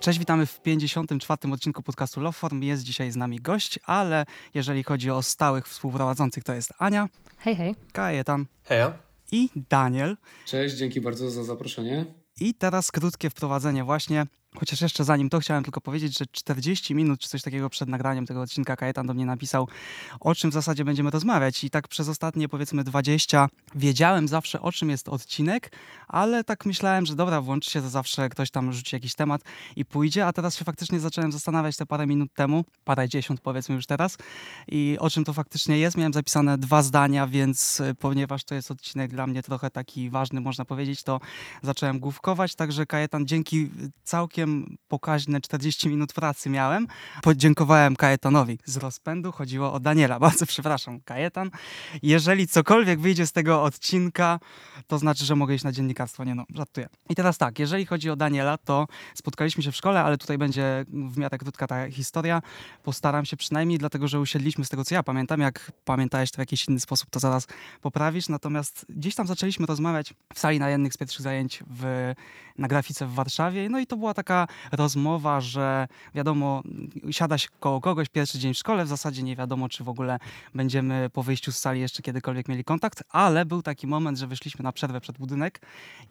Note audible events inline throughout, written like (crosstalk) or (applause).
Cześć, witamy w 54. odcinku podcastu Loveform. Jest dzisiaj z nami gość, ale jeżeli chodzi o stałych współprowadzących, to jest Ania. Hej, hej. Kajetan. Heja. I Daniel. Cześć, dzięki bardzo za zaproszenie. I teraz krótkie wprowadzenie właśnie Chociaż jeszcze zanim to chciałem tylko powiedzieć, że 40 minut czy coś takiego przed nagraniem tego odcinka Kajetan do mnie napisał, o czym w zasadzie będziemy rozmawiać. I tak przez ostatnie powiedzmy 20 wiedziałem zawsze o czym jest odcinek, ale tak myślałem, że dobra, włączy się to zawsze, ktoś tam rzuci jakiś temat i pójdzie, a teraz się faktycznie zacząłem zastanawiać te parę minut temu, parę dziesiąt powiedzmy już teraz i o czym to faktycznie jest. Miałem zapisane dwa zdania, więc y, ponieważ to jest odcinek dla mnie trochę taki ważny, można powiedzieć, to zacząłem główkować, także Kajetan dzięki całkiem całkiem pokaźne 40 minut pracy miałem. Podziękowałem Kajetanowi z rozpędu. Chodziło o Daniela. (laughs) Bardzo przepraszam, Kajetan. Jeżeli cokolwiek wyjdzie z tego odcinka, to znaczy, że mogę iść na dziennikarstwo. Nie no, żartuję. I teraz tak, jeżeli chodzi o Daniela, to spotkaliśmy się w szkole, ale tutaj będzie w miarę krótka ta historia. Postaram się przynajmniej, dlatego że usiedliśmy z tego, co ja pamiętam. Jak pamiętałeś to w jakiś inny sposób, to zaraz poprawisz. Natomiast gdzieś tam zaczęliśmy rozmawiać w sali na jednych z pierwszych zajęć w, na grafice w Warszawie. No i to była taka rozmowa, że wiadomo, siada się koło kogoś pierwszy dzień w szkole, w zasadzie nie wiadomo, czy w ogóle będziemy po wyjściu z sali jeszcze kiedykolwiek mieli kontakt, ale był taki moment, że wyszliśmy na przerwę przed budynek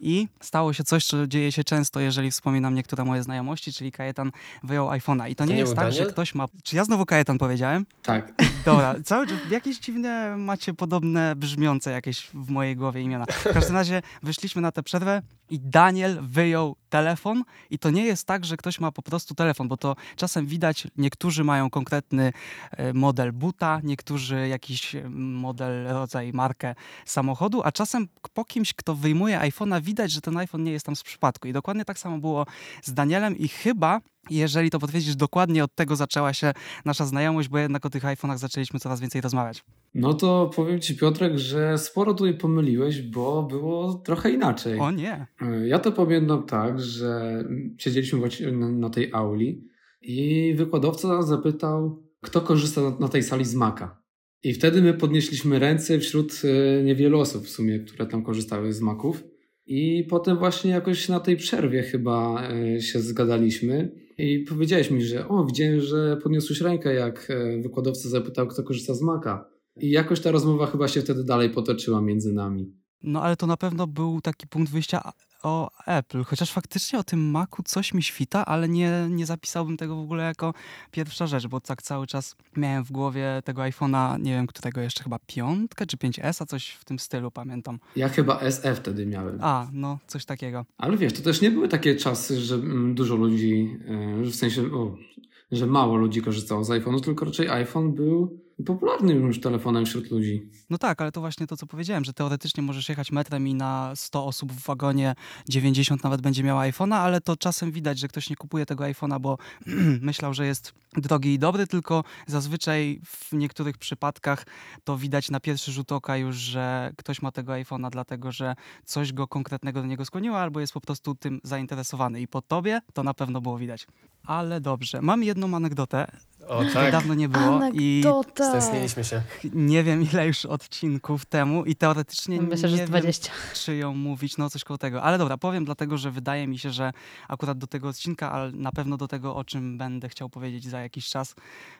i stało się coś, co dzieje się często, jeżeli wspominam niektóre moje znajomości, czyli Kajetan wyjął iPhone'a. I to, to nie, nie jest tak, Daniel? że ktoś ma... Czy ja znowu Kajetan powiedziałem? Tak. Dobra, (laughs) cały jakieś dziwne macie podobne brzmiące jakieś w mojej głowie imiona. W każdym razie wyszliśmy na tę przerwę i Daniel wyjął telefon i to nie jest tak, że ktoś ma po prostu telefon, bo to czasem widać, niektórzy mają konkretny e, model buta, niektórzy jakiś e, model, rodzaj, markę samochodu, a czasem po kimś, kto wyjmuje iPhone'a, widać, że ten iPhone nie jest tam z przypadku. I dokładnie tak samo było z Danielem i chyba jeżeli to potwierdzisz, dokładnie od tego zaczęła się nasza znajomość, bo jednak o tych iPhone'ach zaczęliśmy coraz więcej rozmawiać. No to powiem Ci, Piotrek, że sporo tutaj pomyliłeś, bo było trochę inaczej. O nie. Ja to pamiętam tak, że siedzieliśmy właśnie na tej auli i wykładowca nas zapytał, kto korzysta na tej sali z Maca. I wtedy my podnieśliśmy ręce wśród e, niewielu osób w sumie, które tam korzystały z Maców. I potem właśnie jakoś na tej przerwie chyba e, się zgadaliśmy i powiedziałeś mi, że o, widziałem, że podniosłeś rękę, jak e, wykładowca zapytał, kto korzysta z Maca. I jakoś ta rozmowa chyba się wtedy dalej potoczyła między nami. No ale to na pewno był taki punkt wyjścia o Apple, chociaż faktycznie o tym Macu coś mi świta, ale nie, nie zapisałbym tego w ogóle jako pierwsza rzecz, bo tak cały czas miałem w głowie tego iPhone'a, nie wiem, którego jeszcze chyba piątkę czy 5S, a coś w tym stylu pamiętam. Ja chyba SE wtedy miałem. A, no, coś takiego. Ale wiesz, to też nie były takie czasy, że mm, dużo ludzi, e, w sensie, o, że mało ludzi korzystało z iPhone'u, tylko raczej iPhone był popularnym już telefonem wśród ludzi. No tak, ale to właśnie to, co powiedziałem, że teoretycznie możesz jechać metrem i na 100 osób w wagonie 90 nawet będzie miała iPhone'a, ale to czasem widać, że ktoś nie kupuje tego iPhone'a, bo (clears throat) myślał, że jest drogi i dobry, tylko zazwyczaj w niektórych przypadkach to widać na pierwszy rzut oka już, że ktoś ma tego iPhone'a dlatego, że coś go konkretnego do niego skłoniło, albo jest po prostu tym zainteresowany. I po tobie to na pewno było widać. Ale dobrze, mam jedną anegdotę o, tak. Dawno nie było Anegdota. i stęskniliśmy się. Nie wiem ile już odcinków temu i teoretycznie Myślę, nie że 20. wiem, czy ją mówić, no coś koło tego. Ale dobra, powiem dlatego, że wydaje mi się, że akurat do tego odcinka, ale na pewno do tego, o czym będę chciał powiedzieć za jakiś czas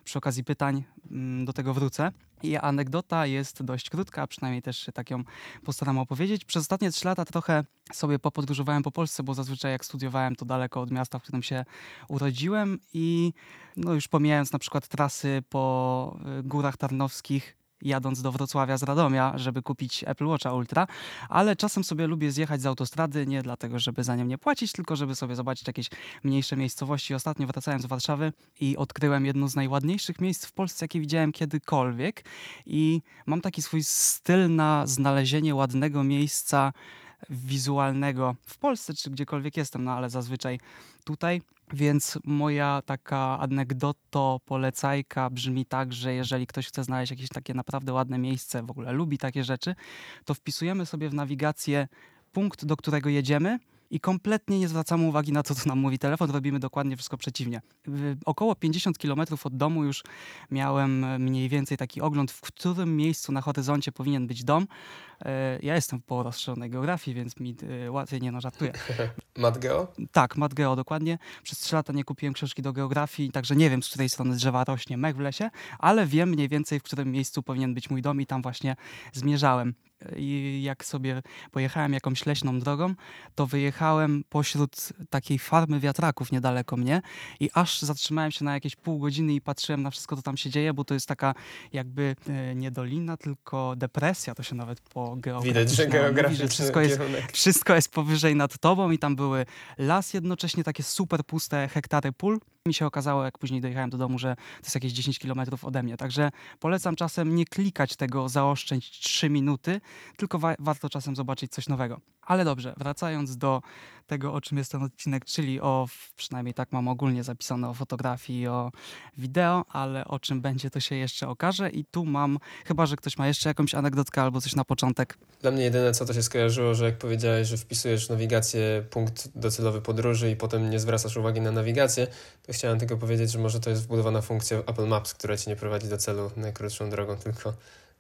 przy okazji pytań, mm, do tego wrócę. I anegdota jest dość krótka, przynajmniej też się tak ją postaram opowiedzieć. Przez ostatnie trzy lata trochę sobie popodróżowałem po Polsce, bo zazwyczaj jak studiowałem to daleko od miasta, w którym się urodziłem i no już pomijając na przykład trasy po y, górach tarnowskich, jadąc do Wrocławia z Radomia, żeby kupić Apple Watcha Ultra, ale czasem sobie lubię zjechać z autostrady, nie dlatego, żeby za nią nie płacić, tylko żeby sobie zobaczyć jakieś mniejsze miejscowości. Ostatnio wracałem z Warszawy i odkryłem jedno z najładniejszych miejsc w Polsce, jakie widziałem kiedykolwiek i mam taki swój styl na znalezienie ładnego miejsca wizualnego w Polsce czy gdziekolwiek jestem, no ale zazwyczaj tutaj. Więc moja taka anegdoto polecajka brzmi tak, że jeżeli ktoś chce znaleźć jakieś takie naprawdę ładne miejsce, w ogóle lubi takie rzeczy, to wpisujemy sobie w nawigację punkt, do którego jedziemy i kompletnie nie zwracamy uwagi na to, co nam mówi telefon, robimy dokładnie wszystko przeciwnie. Około 50 km od domu już miałem mniej więcej taki ogląd, w którym miejscu na horyzoncie powinien być dom. E, ja jestem po rozszerzonej geografii, więc mi e, łatwiej nie no, żartuję. (laughs) Matgeo? Tak, Matgeo, dokładnie. Przez trzy lata nie kupiłem książki do geografii, także nie wiem, z której strony drzewa rośnie mech w lesie, ale wiem mniej więcej, w którym miejscu powinien być mój dom i tam właśnie zmierzałem i jak sobie pojechałem jakąś leśną drogą, to wyjechałem pośród takiej farmy wiatraków niedaleko mnie i aż zatrzymałem się na jakieś pół godziny i patrzyłem na wszystko, co tam się dzieje, bo to jest taka jakby e, nie dolina, tylko depresja, to się nawet po geografii Widać, że geograficznie wszystko jest, wszystko jest powyżej nad tobą i tam były las jednocześnie, takie super puste hektary pól. Mi się okazało, jak później dojechałem do domu, że to jest jakieś 10 kilometrów ode mnie. Także polecam czasem nie klikać tego zaoszczędź 3 minuty, tylko wa warto czasem zobaczyć coś nowego. Ale dobrze, wracając do tego, o czym jest ten odcinek, czyli o, przynajmniej tak mam ogólnie zapisane o fotografii, o wideo, ale o czym będzie, to się jeszcze okaże. I tu mam, chyba że ktoś ma jeszcze jakąś anegdotkę albo coś na początek. Dla mnie jedyne, co to się skojarzyło, że jak powiedziałeś, że wpisujesz nawigację punkt docelowy podróży i potem nie zwracasz uwagi na nawigację, to chciałem tylko powiedzieć, że może to jest wbudowana funkcja Apple Maps, która ci nie prowadzi do celu najkrótszą drogą, tylko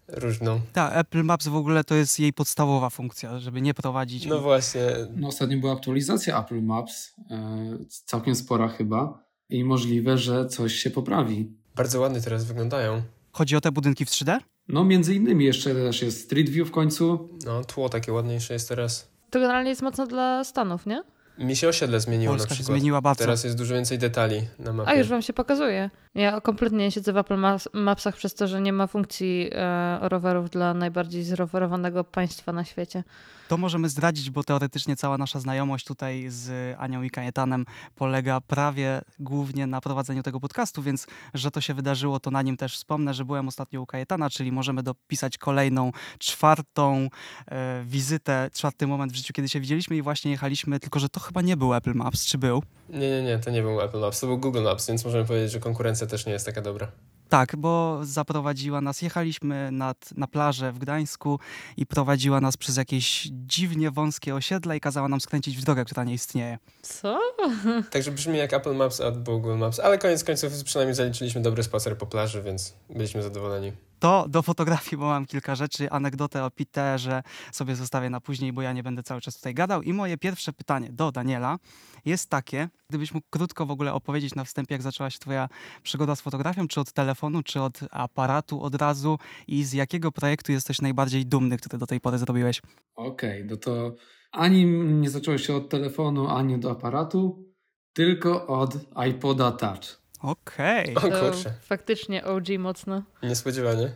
różną. Tak, Apple Maps w ogóle to jest jej podstawowa funkcja, żeby nie prowadzić. No właśnie. No ostatnio była aktualizacja Apple Maps, e, całkiem spora chyba i możliwe, że coś się poprawi. Bardzo ładnie teraz wyglądają. Chodzi o te budynki w 3D? No między innymi jeszcze też jest Street View w końcu. No tło takie ładniejsze jest teraz. To generalnie jest mocno dla Stanów, nie? Mi się osiedle zmieniło Polska na się przykład. zmieniła bardzo. Teraz jest dużo więcej detali na mapie. A już wam się pokazuje. Ja kompletnie nie siedzę w Apple Mapsach przez to, że nie ma funkcji e, rowerów dla najbardziej zrowerowanego państwa na świecie. To możemy zdradzić, bo teoretycznie cała nasza znajomość tutaj z Anią i Kajetanem polega prawie głównie na prowadzeniu tego podcastu, więc że to się wydarzyło, to na nim też wspomnę, że byłem ostatnio u Kajetana, czyli możemy dopisać kolejną, czwartą e, wizytę, czwarty moment w życiu, kiedy się widzieliśmy i właśnie jechaliśmy, tylko że to chyba nie był Apple Maps, czy był? Nie, nie, nie, to nie był Apple Maps, to był Google Maps, więc możemy powiedzieć, że konkurencja też nie jest taka dobra. Tak, bo zaprowadziła nas, jechaliśmy nad, na plażę w Gdańsku i prowadziła nas przez jakieś dziwnie wąskie osiedle i kazała nam skręcić w drogę, która nie istnieje. Co? (laughs) Także brzmi jak Apple Maps albo Google Maps, ale koniec końców przynajmniej zaliczyliśmy dobry spacer po plaży, więc byliśmy zadowoleni. To do fotografii, bo mam kilka rzeczy, anegdotę o Peterze sobie zostawię na później, bo ja nie będę cały czas tutaj gadał. I moje pierwsze pytanie do Daniela jest takie, gdybyś mógł krótko w ogóle opowiedzieć na wstępie, jak zaczęła się twoja przygoda z fotografią, czy od telefonu, czy od aparatu od razu i z jakiego projektu jesteś najbardziej dumny, który do tej pory zrobiłeś? Okej, okay, no to ani nie zaczęło się od telefonu, ani od aparatu, tylko od iPoda Touch. Okej. Okay. O kurczę. Faktycznie OG mocno. Niespodziewanie.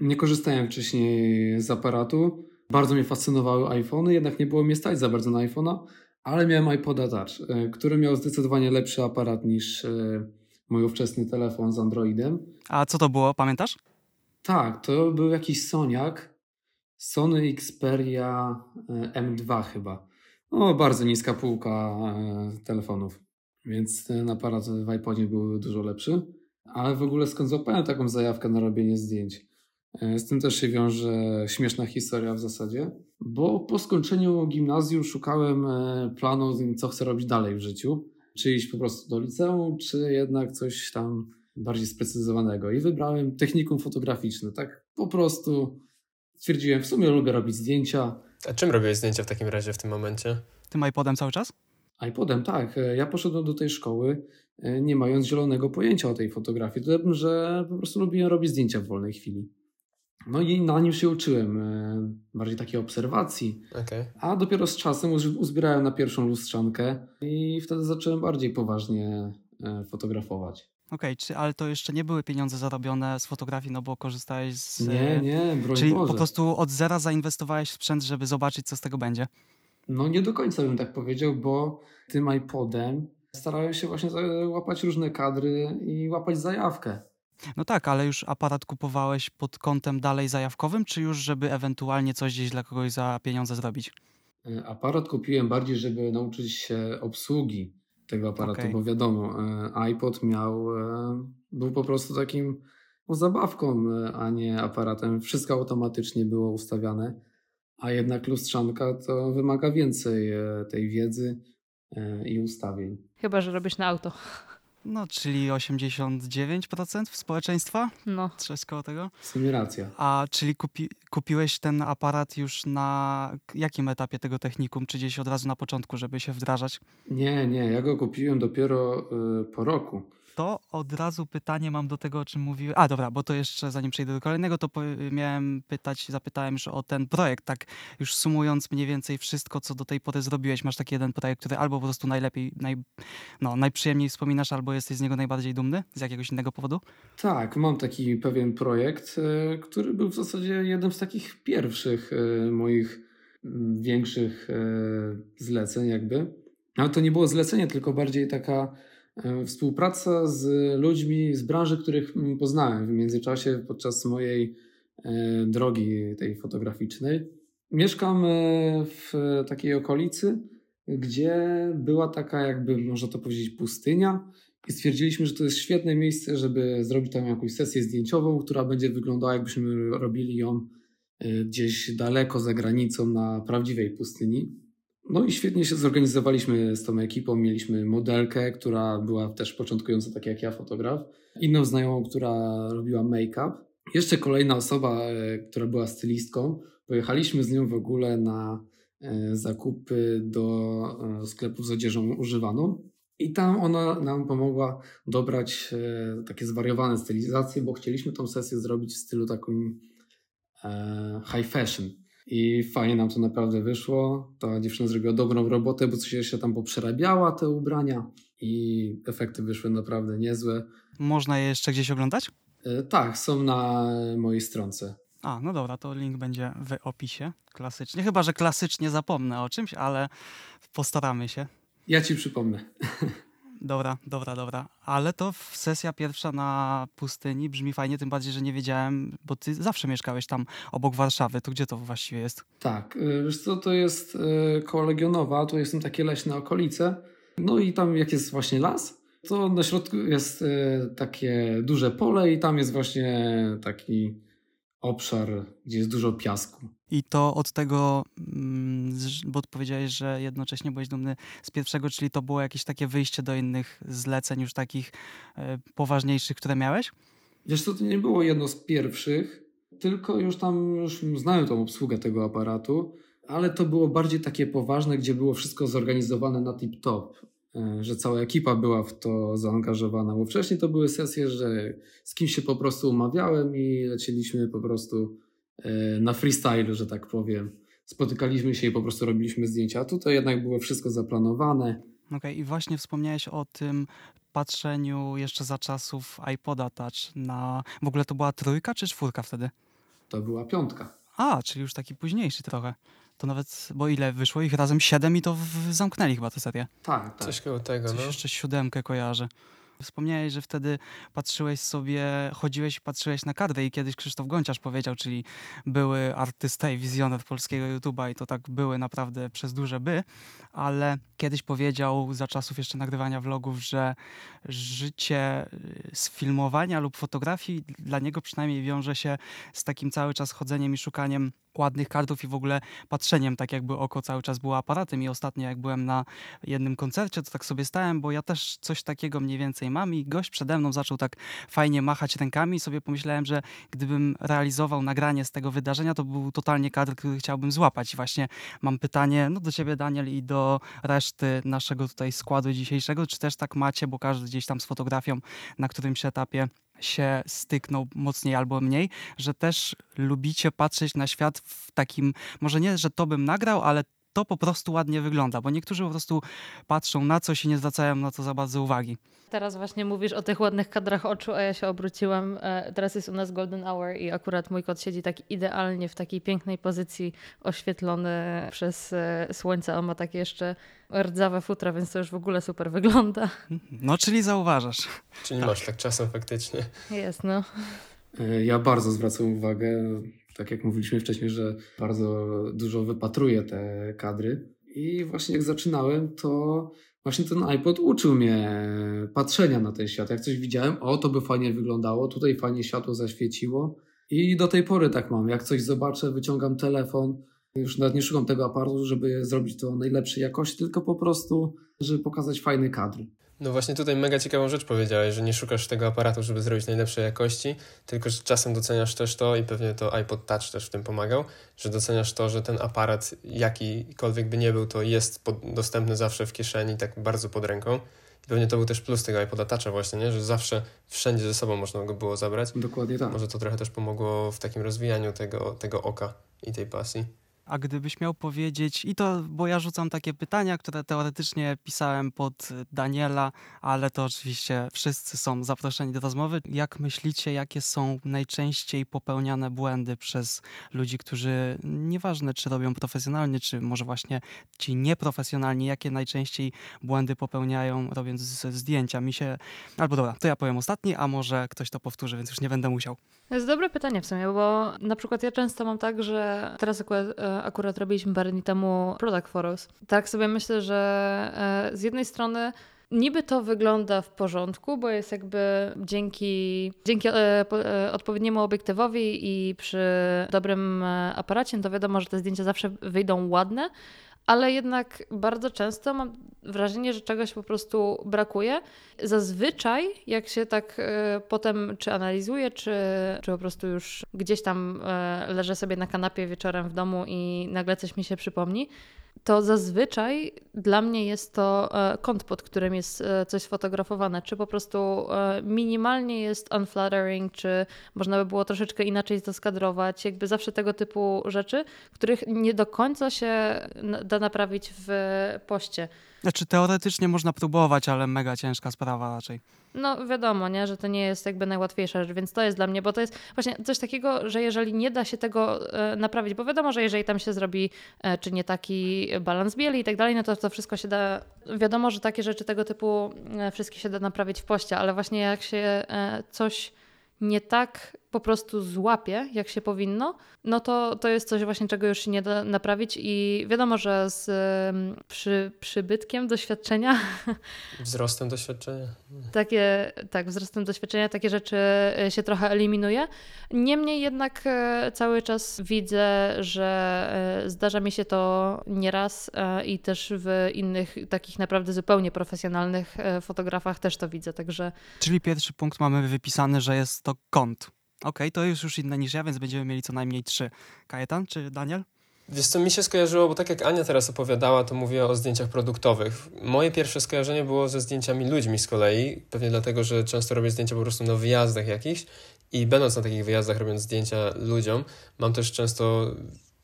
Nie korzystałem wcześniej z aparatu. Bardzo mnie fascynowały iPhony, jednak nie było mnie stać za bardzo na iPhone'a, ale miałem iPoda Touch, e, który miał zdecydowanie lepszy aparat niż e, mój ówczesny telefon z Androidem. A co to było, pamiętasz? Tak, to był jakiś Soniak, Sony Xperia e, M2 chyba. No, bardzo niska półka telefonów, więc ten aparat w iPodzie był dużo lepszy. Ale w ogóle skąd złapałem taką zajawkę na robienie zdjęć? E, z tym też się wiąże śmieszna historia w zasadzie, bo po skończeniu gimnazjum szukałem e, planu, co chcę robić dalej w życiu. Czy iść po prostu do liceum, czy jednak coś tam bardziej sprecyzowanego. I wybrałem technikum fotograficzne. Tak po prostu stwierdziłem, w sumie lubię robić zdjęcia. A czym robiłeś zdjęcia w takim razie w tym momencie? Tym iPodem cały czas? iPodem, tak. E, ja poszedłem do tej szkoły nie mając zielonego pojęcia o tej fotografii. To że po prostu lubiłem robić zdjęcia w wolnej chwili. No i na nim się uczyłem, e, bardziej takiej obserwacji. Okay. A dopiero z czasem uzbierałem na pierwszą lustrzankę i wtedy zacząłem bardziej poważnie e, fotografować. Okej, okay, ale to jeszcze nie były pieniądze zarobione z fotografii, no bo korzystałeś z... Nie, nie, broń Czyli Boże. po prostu od zera zainwestowałeś w sprzęt, żeby zobaczyć, co z tego będzie? No nie do końca bym tak powiedział, bo tym iPodem starałem się właśnie łapać różne kadry i łapać zajawkę. No tak, ale już aparat kupowałeś pod kątem dalej zajawkowym, czy już żeby ewentualnie coś gdzieś dla kogoś za pieniądze zrobić? E, aparat kupiłem bardziej, żeby nauczyć się obsługi tego aparatu, okay. bo wiadomo, e, iPod miał, e, był po prostu takim no, zabawką, a nie aparatem. Wszystko automatycznie było ustawiane, a jednak lustrzanka to wymaga więcej tej wiedzy i ustawień. Chyba, że robisz na auto. No, czyli 89% społeczeństwa? No. Coś koło tego. W sumie racja. A czyli kupi, kupiłeś ten aparat już na jakim etapie tego technikum? Czy gdzieś od razu na początku, żeby się wdrażać? Nie, nie, ja go kupiłem dopiero y, po roku. To od razu pytanie mam do tego, o czym mówiłem. A dobra, bo to jeszcze zanim przejdę do kolejnego, to miałem pytać, zapytałem już o ten projekt, tak już sumując mniej więcej wszystko, co do tej pory zrobiłeś. Masz taki jeden projekt, który albo po prostu najlepiej, naj, no, najprzyjemniej wspominasz, albo jesteś z niego najbardziej dumny z jakiegoś innego powodu? Tak, mam taki pewien projekt, y, który był w zasadzie jednym z takich pierwszych y, moich większych y, zleceń jakby. Ale to nie było zlecenie, tylko bardziej taka E, współpraca z ludźmi z branży, których mm, poznałem w międzyczasie podczas mojej e, drogi tej fotograficznej. Mieszkam e, w takiej okolicy, gdzie była taka jakby, można to powiedzieć, pustynia i stwierdziliśmy, że to jest świetne miejsce, żeby zrobić tam jakąś sesję zdjęciową, która będzie wyglądała jakbyśmy robili ją gdzieś daleko za granicą na prawdziwej pustyni. No i świetnie się zorganizowaliśmy z tą ekipą. Mieliśmy modelkę, która była też początkująca, tak jak ja, fotograf. Inną znajomą, która robiła make-up. Jeszcze kolejna osoba, e, która była stylistką. Pojechaliśmy z nią w ogóle na e, zakupy do e, sklepów z odzieżą używaną. I tam ona nam pomogła dobrać takie zwariowane stylizacje, bo chcieliśmy tą sesję zrobić w stylu takim high fashion. I fajnie nam to naprawdę wyszło. Ta dziewczyna zrobiła dobrą robotę, bo coś się tam poprzerabiała te ubrania i efekty wyszły naprawdę niezłe. Można je jeszcze gdzieś oglądać? E, tak, są na mojej stronce. A, no dobra, to link będzie w opisie. Klasycznie. Chyba, że klasycznie zapomnę o czymś, ale postaramy się. Ja ci przypomnę. (laughs) Dobra, dobra, dobra. Ale to sesja pierwsza na pustyni brzmi fajnie, tym bardziej, że nie wiedziałem, bo ty zawsze mieszkałeś tam obok Warszawy. To gdzie to właściwie jest? Tak, y, wiesz co, to jest y, koło Legionowa, to są takie leśne okolice. No i tam jak jest właśnie las, to na środku jest y, takie duże pole i tam jest właśnie taki obszar, gdzie jest dużo piasku. I to od tego, mm, bo powiedziałeś, że jednocześnie byłeś dumny z pierwszego, czyli to było jakieś takie wyjście do innych zleceń już takich e, poważniejszych, które miałeś? Wiesz to nie było jedno z pierwszych, tylko już tam już znałem tą obsługę tego aparatu, ale to było bardziej takie poważne, gdzie było wszystko zorganizowane na tip-top. E, że cała ekipa była w to zaangażowana, bo wcześniej to były sesje, że z kimś się po prostu umawiałem i lecieliśmy po prostu e, na freestyle, że tak powiem. Spotykaliśmy się i po prostu robiliśmy zdjęcia. A tutaj jednak było wszystko zaplanowane. Okej, okay, i właśnie wspomniałeś o tym patrzeniu jeszcze za czasów iPoda Touch na... W ogóle to była trójka czy czwórka wtedy? To była piątka. A, czyli już taki późniejszy trochę. To nawet, bo ile wyszło ich razem? Siedem i to w, zamknęli chyba tę serię. Tak, tak. Coś koło tego, Coś no. jeszcze siódemkę kojarzę. Wspomniałeś, że wtedy patrzyłeś sobie, chodziłeś patrzyłeś na kadrę i kiedyś Krzysztof Gonciarz powiedział, czyli były artysta i wizjoner polskiego YouTube'a i to tak były naprawdę przez duże by, ale kiedyś powiedział za czasów jeszcze nagrywania vlogów, że życie y, z filmowania lub fotografii dla niego przynajmniej wiąże się z takim cały czas chodzeniem i szukaniem ładnych kadrów i w ogóle patrzeniem, tak jakby oko cały czas było aparatem. I ostatnio jak byłem na jednym koncercie, to tak sobie stałem, bo ja też coś takiego mniej więcej mam i gość przede mną zaczął tak fajnie machać rękami i sobie pomyślałem, że gdybym realizował nagranie z tego wydarzenia, to był totalnie kadr, który chciałbym złapać. I właśnie mam pytanie no do ciebie Daniel i do reszty naszego tutaj składu dzisiejszego, czy też tak macie, bo każdy gdzieś tam z fotografią na którymś etapie się styknął mocniej albo mniej, że też lubicie patrzeć na świat w takim, może nie, że to bym nagrał, ale to po prostu ładnie wygląda, bo niektórzy po prostu patrzą na coś i nie zwracają na to za bardzo uwagi. Teraz właśnie mówisz o tych ładnych kadrach oczu, a ja się obróciłam. E, teraz jest u nas Golden Hour i akurat mój kot siedzi tak idealnie w takiej pięknej pozycji, oświetlony przez e, słońce. On ma takie jeszcze rdzawe futra, więc to już w ogóle super wygląda. No, czyli zauważasz. Czyli tak. masz tak czasem faktycznie. Jest, no. E, ja bardzo zwracam uwagę, tak jak mówiliśmy wcześniej, że bardzo dużo wypatruję te kadry. I właśnie jak zaczynałem, to właśnie ten iPod uczył mnie patrzenia na ten świat. Jak coś widziałem, o to by fajnie wyglądało, tutaj fajnie światło zaświeciło. I do tej pory tak mam. Jak coś zobaczę, wyciągam telefon. Już nawet nie szukam tego aparatu, żeby zrobić to najlepszej jakości, tylko po prostu, żeby pokazać fajny kadr. No właśnie tutaj mega ciekawą rzecz powiedziałeś, że nie szukasz tego aparatu, żeby zrobić najlepszej jakości, tylko że czasem doceniasz też to i pewnie to iPod Touch też w tym pomagał, że doceniasz to, że ten aparat jakikolwiek by nie był, to jest pod, dostępny zawsze w kieszeni, tak bardzo pod ręką. I pewnie to był też plus tego iPoda Toucha właśnie, nie? że zawsze wszędzie ze sobą można go było zabrać. Dokładnie tak. Może to trochę też pomogło w takim rozwijaniu tego, tego oka i tej pasji. A gdybyś miał powiedzieć, i to, bo ja rzucam takie pytania, które teoretycznie pisałem pod Daniela, ale to oczywiście wszyscy są zaproszeni do rozmowy. Jak myślicie, jakie są najczęściej popełniane błędy przez ludzi, którzy nieważne czy robią profesjonalnie, czy może właśnie ci nieprofesjonalni, jakie najczęściej błędy popełniają robiąc zdjęcia? Mi się, albo dobra, to ja powiem ostatni, a może ktoś to powtórzy, więc już nie będę musiał. To jest dobre pytanie w sumie, bo na przykład ja często mam tak, że teraz akurat, e, akurat robiliśmy parę dni temu product photos. Tak sobie myślę, że e, z jednej strony niby to wygląda w porządku, bo jest jakby dzięki, dzięki e, odpowiedniemu obiektywowi i przy dobrym aparacie, to wiadomo, że te zdjęcia zawsze wyjdą ładne, ale jednak bardzo często mam wrażenie, że czegoś po prostu brakuje. Zazwyczaj, jak się tak y, potem czy analizuje, czy, czy po prostu już gdzieś tam y, leżę sobie na kanapie wieczorem w domu i nagle coś mi się przypomni, to zazwyczaj dla mnie jest to e, kąt, pod którym jest e, coś sfotografowane. Czy po prostu e, minimalnie jest unflattering, czy można by było troszeczkę inaczej to skadrować. Jakby zawsze tego typu rzeczy, których nie do końca się da naprawić w poście. Znaczy teoretycznie można próbować, ale mega ciężka sprawa raczej. No wiadomo, nie, że to nie jest jakby najłatwiejsza rzecz, więc to jest dla mnie, bo to jest właśnie coś takiego, że jeżeli nie da się tego e, naprawić, bo wiadomo, że jeżeli tam się zrobi e, czy nie taki balans bieli i tak dalej, no to to wszystko się da, wiadomo, że takie rzeczy tego typu e, wszystkie się da naprawić w poście, ale właśnie jak się coś nie tak po prostu złapie, jak się powinno, no to, to jest coś właśnie, czego już się nie da naprawić i wiadomo, że z przy, przybytkiem doświadczenia... (laughs) Wzrostem doświadczenia. Takie, tak, wzrostem doświadczenia takie rzeczy e, się trochę eliminuje. Niemniej jednak e, cały czas widzę, że e, zdarza mi się to nieraz i też w innych takich naprawdę zupełnie profesjonalnych fotografach też to widzę, także... Czyli pierwszy punkt mamy wypisany, że jest to kąt. Okay, to jest już inne niż ja, więc będziemy mieli co najmniej trzy. Kajetan czy Daniel? Wiesz co, mi się skojarzyło, bo tak jak Ania teraz opowiadała, to mówiła o zdjęciach produktowych. Moje pierwsze skojarzenie było ze zdjęciami ludźmi z kolei, pewnie dlatego, że często robię zdjęcia po prostu na wyjazdach jakichś i będąc na takich wyjazdach, robiąc zdjęcia ludziom, mam też często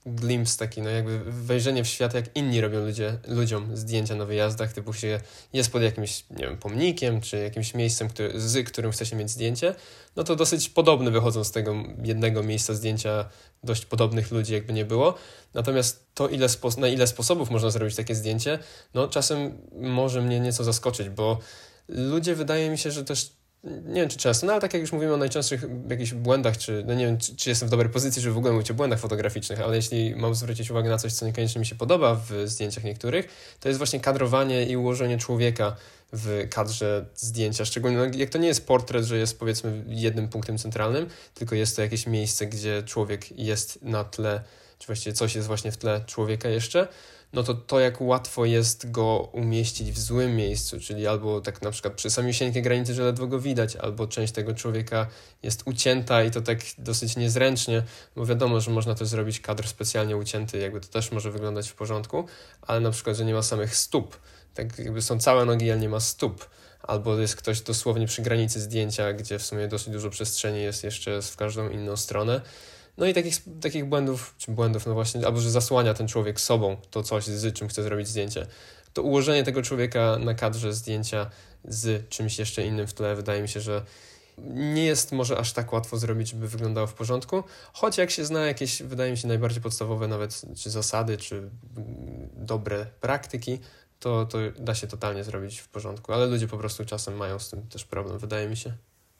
glimpse taki, no jakby wejrzenie w świat, jak inni robią ludzie, ludziom zdjęcia na wyjazdach, typu się jest pod jakimś, nie wiem, pomnikiem, czy jakimś miejscem, który, z którym chce się mieć zdjęcie, no to dosyć podobne wychodzą z tego jednego miejsca zdjęcia dość podobnych ludzi, jakby nie było. Natomiast to, ile na ile sposobów można zrobić takie zdjęcie, no czasem może mnie nieco zaskoczyć, bo ludzie wydaje mi się, że też nie wiem czy często, no ale tak jak już mówimy o najczęstszych jakichś błędach, czy no nie wiem, czy, czy, jestem w dobrej pozycji, żeby w ogóle mówić o błędach fotograficznych, ale jeśli mam zwrócić uwagę na coś, co niekoniecznie mi się podoba w zdjęciach niektórych, to jest właśnie kadrowanie i ułożenie człowieka w kadrze zdjęcia, szczególnie no, jak to nie jest portret, że jest powiedzmy jednym punktem centralnym, tylko jest to jakieś miejsce, gdzie człowiek jest na tle, czy właściwie coś jest właśnie w tle człowieka jeszcze, no to to jak łatwo jest go umieścić w złym miejscu, czyli albo tak na przykład przy samiusieńkiej granicy, że ledwo go widać, albo część tego człowieka jest ucięta i to tak dosyć niezręcznie, bo wiadomo, że można też zrobić kadr specjalnie ucięty, jakby to też może wyglądać w porządku, ale na przykład, że nie ma samych stóp, tak jakby są całe nogi, ale nie ma stóp, albo jest ktoś dosłownie przy granicy zdjęcia, gdzie w sumie dosyć dużo przestrzeni jest jeszcze w każdą inną stronę, no i takich, takich błędów, czy błędów, no właśnie, albo że zasłania ten człowiek sobą to coś, z czym chce zrobić zdjęcie. To ułożenie tego człowieka na kadrze zdjęcia z czymś jeszcze innym w tle, wydaje mi się, że nie jest może aż tak łatwo zrobić, żeby wyglądało w porządku, choć jak się zna jakieś, wydaje mi się, najbardziej podstawowe nawet czy zasady, czy dobre praktyki, to, to da się totalnie zrobić w porządku, ale ludzie po prostu czasem mają z tym też problem, wydaje mi się.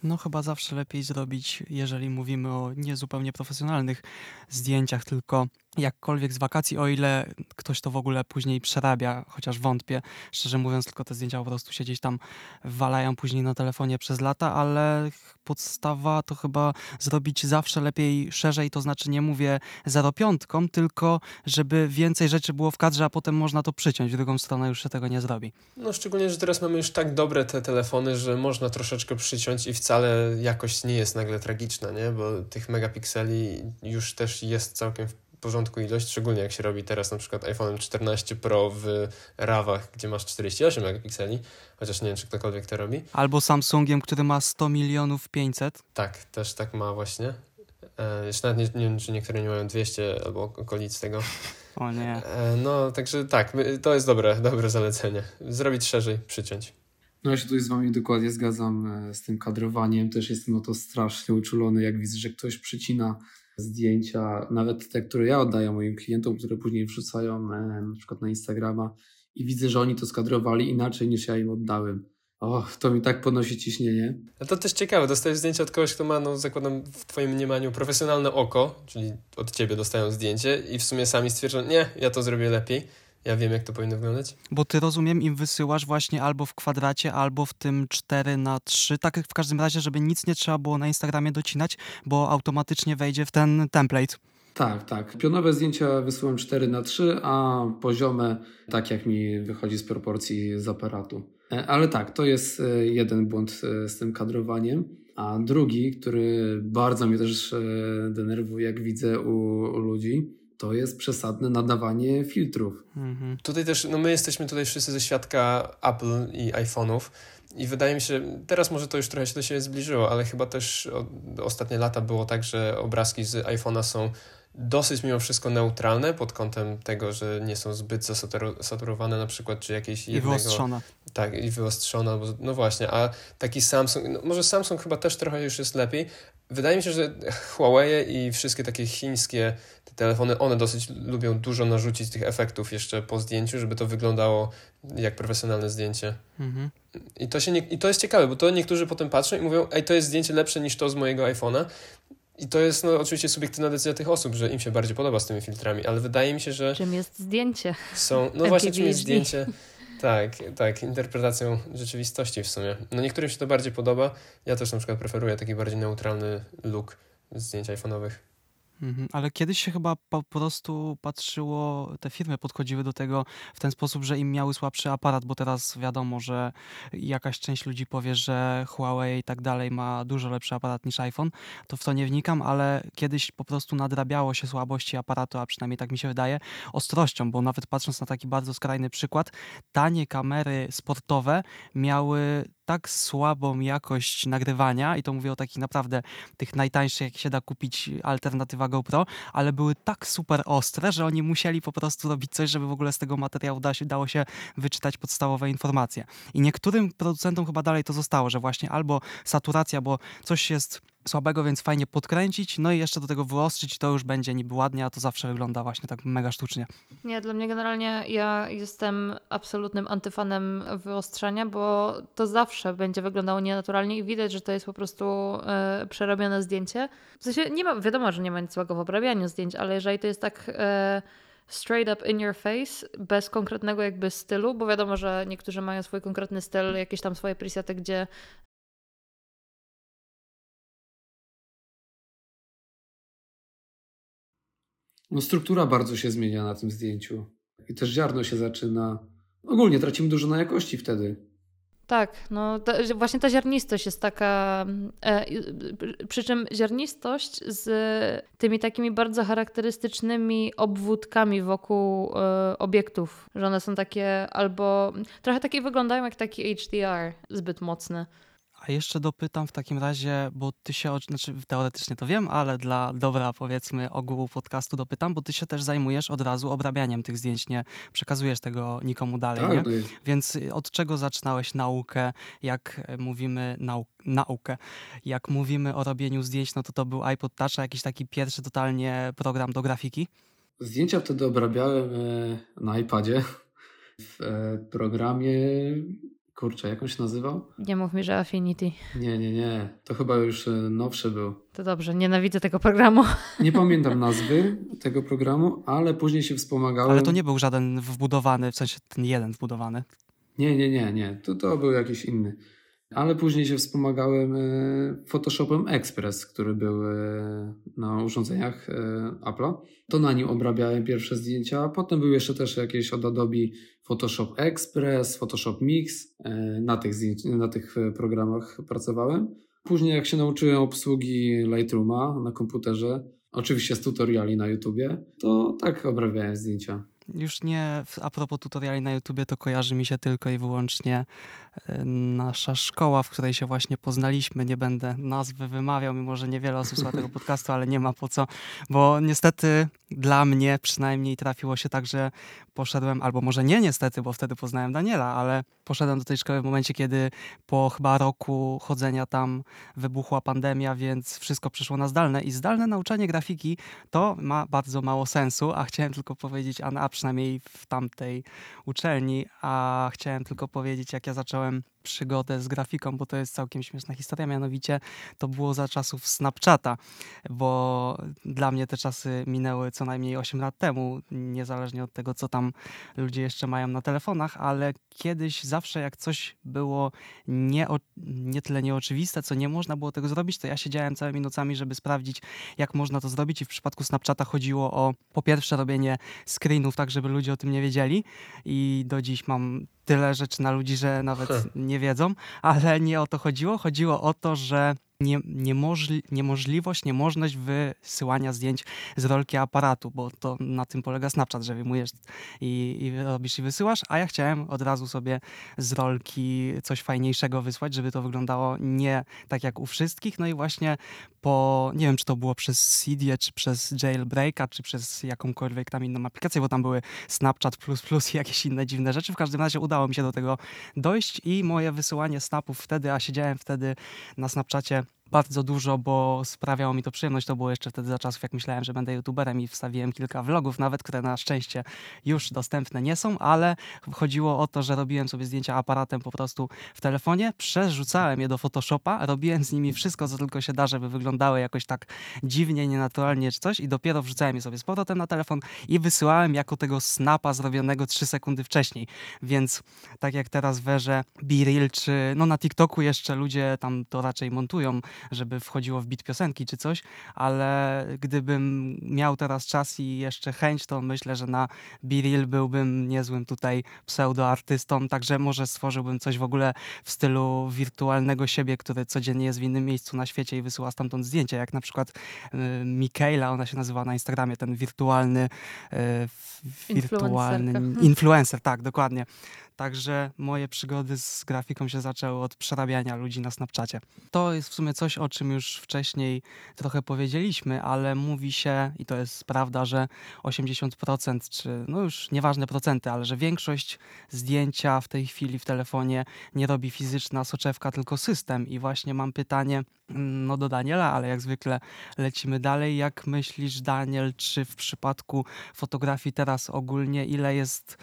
No chyba zawsze lepiej zrobić, jeżeli mówimy o niezupełnie profesjonalnych zdjęciach, tylko jakkolwiek z wakacji, o ile ktoś to w ogóle później przerabia, chociaż wątpię, szczerze mówiąc, tylko te zdjęcia po prostu się gdzieś tam walają później na telefonie przez lata, ale podstawa to chyba zrobić zawsze lepiej szerzej, to znaczy nie mówię piątką, tylko żeby więcej rzeczy było w kadrze, a potem można to przyciąć, w drugą stronę już się tego nie zrobi. No szczególnie, że teraz mamy już tak dobre te telefony, że można troszeczkę przyciąć i wcale jakość nie jest nagle tragiczna, nie? Bo tych megapikseli już też jest całkiem porządku ilość, szczególnie jak się robi teraz na przykład iPhone 14 Pro w RAWach, gdzie masz 48 megapikseli, chociaż nie wiem, czy ktokolwiek to robi. Albo Samsungiem, który ma 100 milionów 500. Tak, też tak ma właśnie. E, jeszcze nawet nie, nie wiem, czy niektóre nie mają 200 albo okolic tego. O nie. E, no, także tak, to jest dobre, dobre zalecenie. Zrobić szerzej, przyciąć. No ja się tutaj z wami dokładnie zgadzam e, z tym kadrowaniem. Też jestem o to strasznie uczulony, jak widzę, że ktoś przycina zdjęcia, nawet te, które ja oddaję moim klientom, które później wrzucają e, na przykład na Instagrama i widzę, że oni to skadrowali inaczej niż ja im oddałem. Och, to mi tak podnosi ciśnienie. A to też ciekawe, dostajesz zdjęcie od kogoś, kto ma, no zakładam w twoim mniemaniu profesjonalne oko, czyli od ciebie dostają zdjęcie i w sumie sami stwierdzą, nie, ja to zrobię lepiej. Ja wiem, jak to powinno wyglądać. Bo ty rozumiem, im wysyłasz właśnie albo w kwadracie, albo w tym 4 na 3 tak w każdym razie, żeby nic nie trzeba było na Instagramie docinać, bo automatycznie wejdzie w ten template. Tak, tak. Pionowe zdjęcia wysyłam 4 na 3 a poziome tak jak mi wychodzi z proporcji z aparatu. E, ale tak, to jest e, jeden błąd e, z tym kadrowaniem. A drugi, który bardzo mnie też denerwuje, jak widzę u, u ludzi, to jest przesadne nadawanie filtrów. Mhm. Tutaj też, no my jesteśmy tutaj wszyscy ze świadka Apple i iPhone'ów i wydaje mi się, teraz może to już trochę się do siebie zbliżyło, ale chyba też ostatnie lata było tak, że obrazki z iPhone'a są dosyć mimo wszystko neutralne pod kątem tego, że nie są zbyt zasaturowane na przykład, czy jakieś jednego... I wyostrzone. Tak, i wyostrzone, no właśnie, a taki Samsung, no może Samsung chyba też trochę już jest lepiej. Wydaje mi się, że Huawei i wszystkie takie chińskie telefony, one dosyć lubią dużo narzucić tych efektów jeszcze po zdjęciu, żeby to wyglądało jak profesjonalne zdjęcie. Mhm. I, to się nie, I to jest ciekawe, bo to niektórzy potem patrzą i mówią, ej, to jest zdjęcie lepsze niż to z mojego iPhone'a. I to jest no, oczywiście subiektywna decyzja tych osób, że im się bardziej podoba z tymi filtrami, ale wydaje mi się, że. Czym jest zdjęcie? Są, no właśnie, czym jest zdjęcie. Tak, tak, interpretacją rzeczywistości w sumie. No niektórym się to bardziej podoba. Ja też na przykład preferuję taki bardziej neutralny look zdjęć iPhone'owych. Mhm, ale kiedyś się chyba po prostu patrzyło, te firmy podchodziły do tego w ten sposób, że im miały słabszy aparat, bo teraz wiadomo, że jakaś część ludzi powie, że Huawei i tak dalej ma dużo lepszy aparat niż iPhone, to w to nie wnikam, ale kiedyś po prostu nadrabiało się słabości aparatu, a przynajmniej tak mi się wydaje, ostrością, bo nawet patrząc na taki bardzo skrajny przykład, tanie kamery sportowe miały tak słabą jakość nagrywania i to mówię o takich naprawdę tych najtańszych, jak się da kupić alternatywa GoPro, ale były tak super ostre, że oni musieli po prostu robić coś, żeby w ogóle z tego materiału da się, dało się wyczytać podstawowe informacje. I niektórym producentom chyba dalej to zostało, że właśnie albo saturacja, bo coś jest słabego, więc fajnie podkręcić, no i jeszcze do tego wyostrzyć, to już będzie niby ładnie, a to zawsze wygląda właśnie tak mega sztucznie. Nie, dla mnie generalnie ja jestem absolutnym antyfanem wyostrzania, bo to zawsze będzie wyglądało nienaturalnie i widać, że to jest po prostu e, przerobione zdjęcie. W sensie nie ma, wiadomo, że nie ma nic złego w obrabianiu zdjęć, ale jeżeli to jest tak... E, straight up in your face, bez konkretnego jakby stylu, bo wiadomo, że niektórzy mają swój konkretny styl, jakieś tam swoje presety, gdzie No, struktura bardzo się zmienia na tym zdjęciu. I też ziarno się zaczyna. Ogólnie tracimy dużo na jakości wtedy. Tak, no właśnie ta ziarnistość jest taka. E, przy czym ziarnistość z tymi takimi bardzo charakterystycznymi obwódkami wokół e, obiektów, że one są takie albo trochę takie wyglądają jak taki HDR zbyt mocny. A jeszcze dopytam w takim razie, bo ty się, znaczy teoretycznie to wiem, ale dla dobra powiedzmy ogółu podcastu dopytam, bo ty się też zajmujesz od razu obrabianiem tych zdjęć, nie przekazujesz tego nikomu dalej, tak, nie? No Więc od czego zaczynałeś naukę, jak mówimy nau naukę, jak mówimy o robieniu zdjęć, no to to był iPod Touch, a jakiś taki pierwszy totalnie program do grafiki? Zdjęcia wtedy obrabiałem e, na iPadzie w e, programie Kurczę, jak on się nazywał? Nie mów mi, że Affinity. Nie, nie, nie. To chyba już e, nowszy był. To dobrze, nienawidzę tego programu. (laughs) Nie pamiętam nazwy tego programu, ale później się wspomagałem. Ale to nie był żaden wbudowany, w sensie ten jeden wbudowany. Nie, nie, nie, nie. To, to był jakiś inny. Ale później się wspomagałem e, Photoshopem Express, który był e, na urządzeniach Apple'a. To na nim obrabiałem pierwsze zdjęcia, a potem były jeszcze też jakieś od Adobe Photoshop Express, Photoshop Mix. Na tych, na tych programach pracowałem. Później jak się nauczyłem obsługi Lightrooma na komputerze, oczywiście z tutoriali na YouTubie, to tak obrabiałem zdjęcia. Już nie a propos tutoriali na YouTubie, to kojarzy mi się tylko i wyłącznie e, nasza szkoła, w której się właśnie poznaliśmy. Nie będę nazwy wymawiał, mimo że niewiele osób słucha tego podcastu, ale nie ma po co, bo niestety dla mnie przynajmniej trafiło się tak, że poszedłem, albo może nie niestety, bo wtedy poznałem Daniela, ale poszedłem do tej szkoły w momencie, kiedy po chyba roku chodzenia tam wybuchła pandemia, więc wszystko przyszło na zdalne i zdalne nauczanie grafiki to ma bardzo mało sensu, a chciałem tylko powiedzieć, a, a przynajmniej w tamtej uczelni, a chciałem tylko powiedzieć, jak ja zacząłem um, przygodę z grafiką, bo to jest całkiem śmieszna historia. Mianowicie to było za czasów Snapchata, bo dla mnie te czasy minęły co najmniej 8 lat temu, niezależnie od tego, co tam ludzie jeszcze mają na telefonach, ale kiedyś zawsze jak coś było nie, nie tyle nieoczywiste, co nie można było tego zrobić, to ja siedziałem całymi nocami, żeby sprawdzić, jak można to zrobić i w przypadku Snapchata chodziło o po pierwsze robienie screenów tak, żeby ludzie o tym nie wiedzieli i do dziś mam tyle rzeczy na ludzi, że nawet (laughs) nie wiedzą, ale nie o to chodziło. Chodziło o to, że nie, niemożli, niemożliwość, niemożność wysyłania zdjęć z rolki aparatu, bo to na tym polega Snapchat, że wyjmujesz i, i robisz i wysyłasz, a ja chciałem od razu sobie z rolki coś fajniejszego wysłać, żeby to wyglądało nie tak jak u wszystkich, no i właśnie po, nie wiem czy to było przez CD, czy przez Jailbreaka, czy przez jakąkolwiek tam inną aplikację, bo tam były Snapchat i jakieś inne dziwne rzeczy, w każdym razie udało mi się do tego dojść i moje wysyłanie snapów wtedy, a siedziałem wtedy na Snapchacie bardzo dużo, bo sprawiało mi to przyjemność. To było jeszcze wtedy za czasów, jak myślałem, że będę youtuberem i wstawiłem kilka vlogów nawet, które na szczęście już dostępne nie są, ale chodziło o to, że robiłem sobie zdjęcia aparatem po prostu w telefonie, przerzucałem je do Photoshopa, robiłem z nimi wszystko, co tylko się da, żeby wyglądały jakoś tak dziwnie, nienaturalnie czy coś i dopiero wrzucałem je sobie z powrotem na telefon i wysyłałem jako tego snapa zrobionego 3 sekundy wcześniej. Więc tak jak teraz werze B-Reel, czy no na TikToku jeszcze ludzie tam to raczej montują, żeby wchodziło w bit piosenki czy coś, ale gdybym miał teraz czas i jeszcze chęć, to myślę, że na Biril byłbym niezłym tutaj pseudoartystą, także może stworzyłbym coś w ogóle w stylu wirtualnego siebie, który codziennie jest w innym miejscu na świecie i wysyła stamtąd zdjęcia, jak na przykład y, Mikaela, ona się nazywa na Instagramie, ten wirtualny y, wirtualny influencer, tak, dokładnie. Także moje przygody z grafiką się zaczęły od przerabiania ludzi na Snapchacie. To jest w sumie coś, o czym już wcześniej trochę powiedzieliśmy, ale mówi się, i to jest prawda, że 80%, czy no już nieważne procenty, ale że większość zdjęcia w tej chwili w telefonie nie robi fizyczna soczewka, tylko system. I właśnie mam pytanie mm, no do Daniela, ale jak zwykle lecimy dalej. Jak myślisz, Daniel, czy w przypadku fotografii teraz ogólnie, ile jest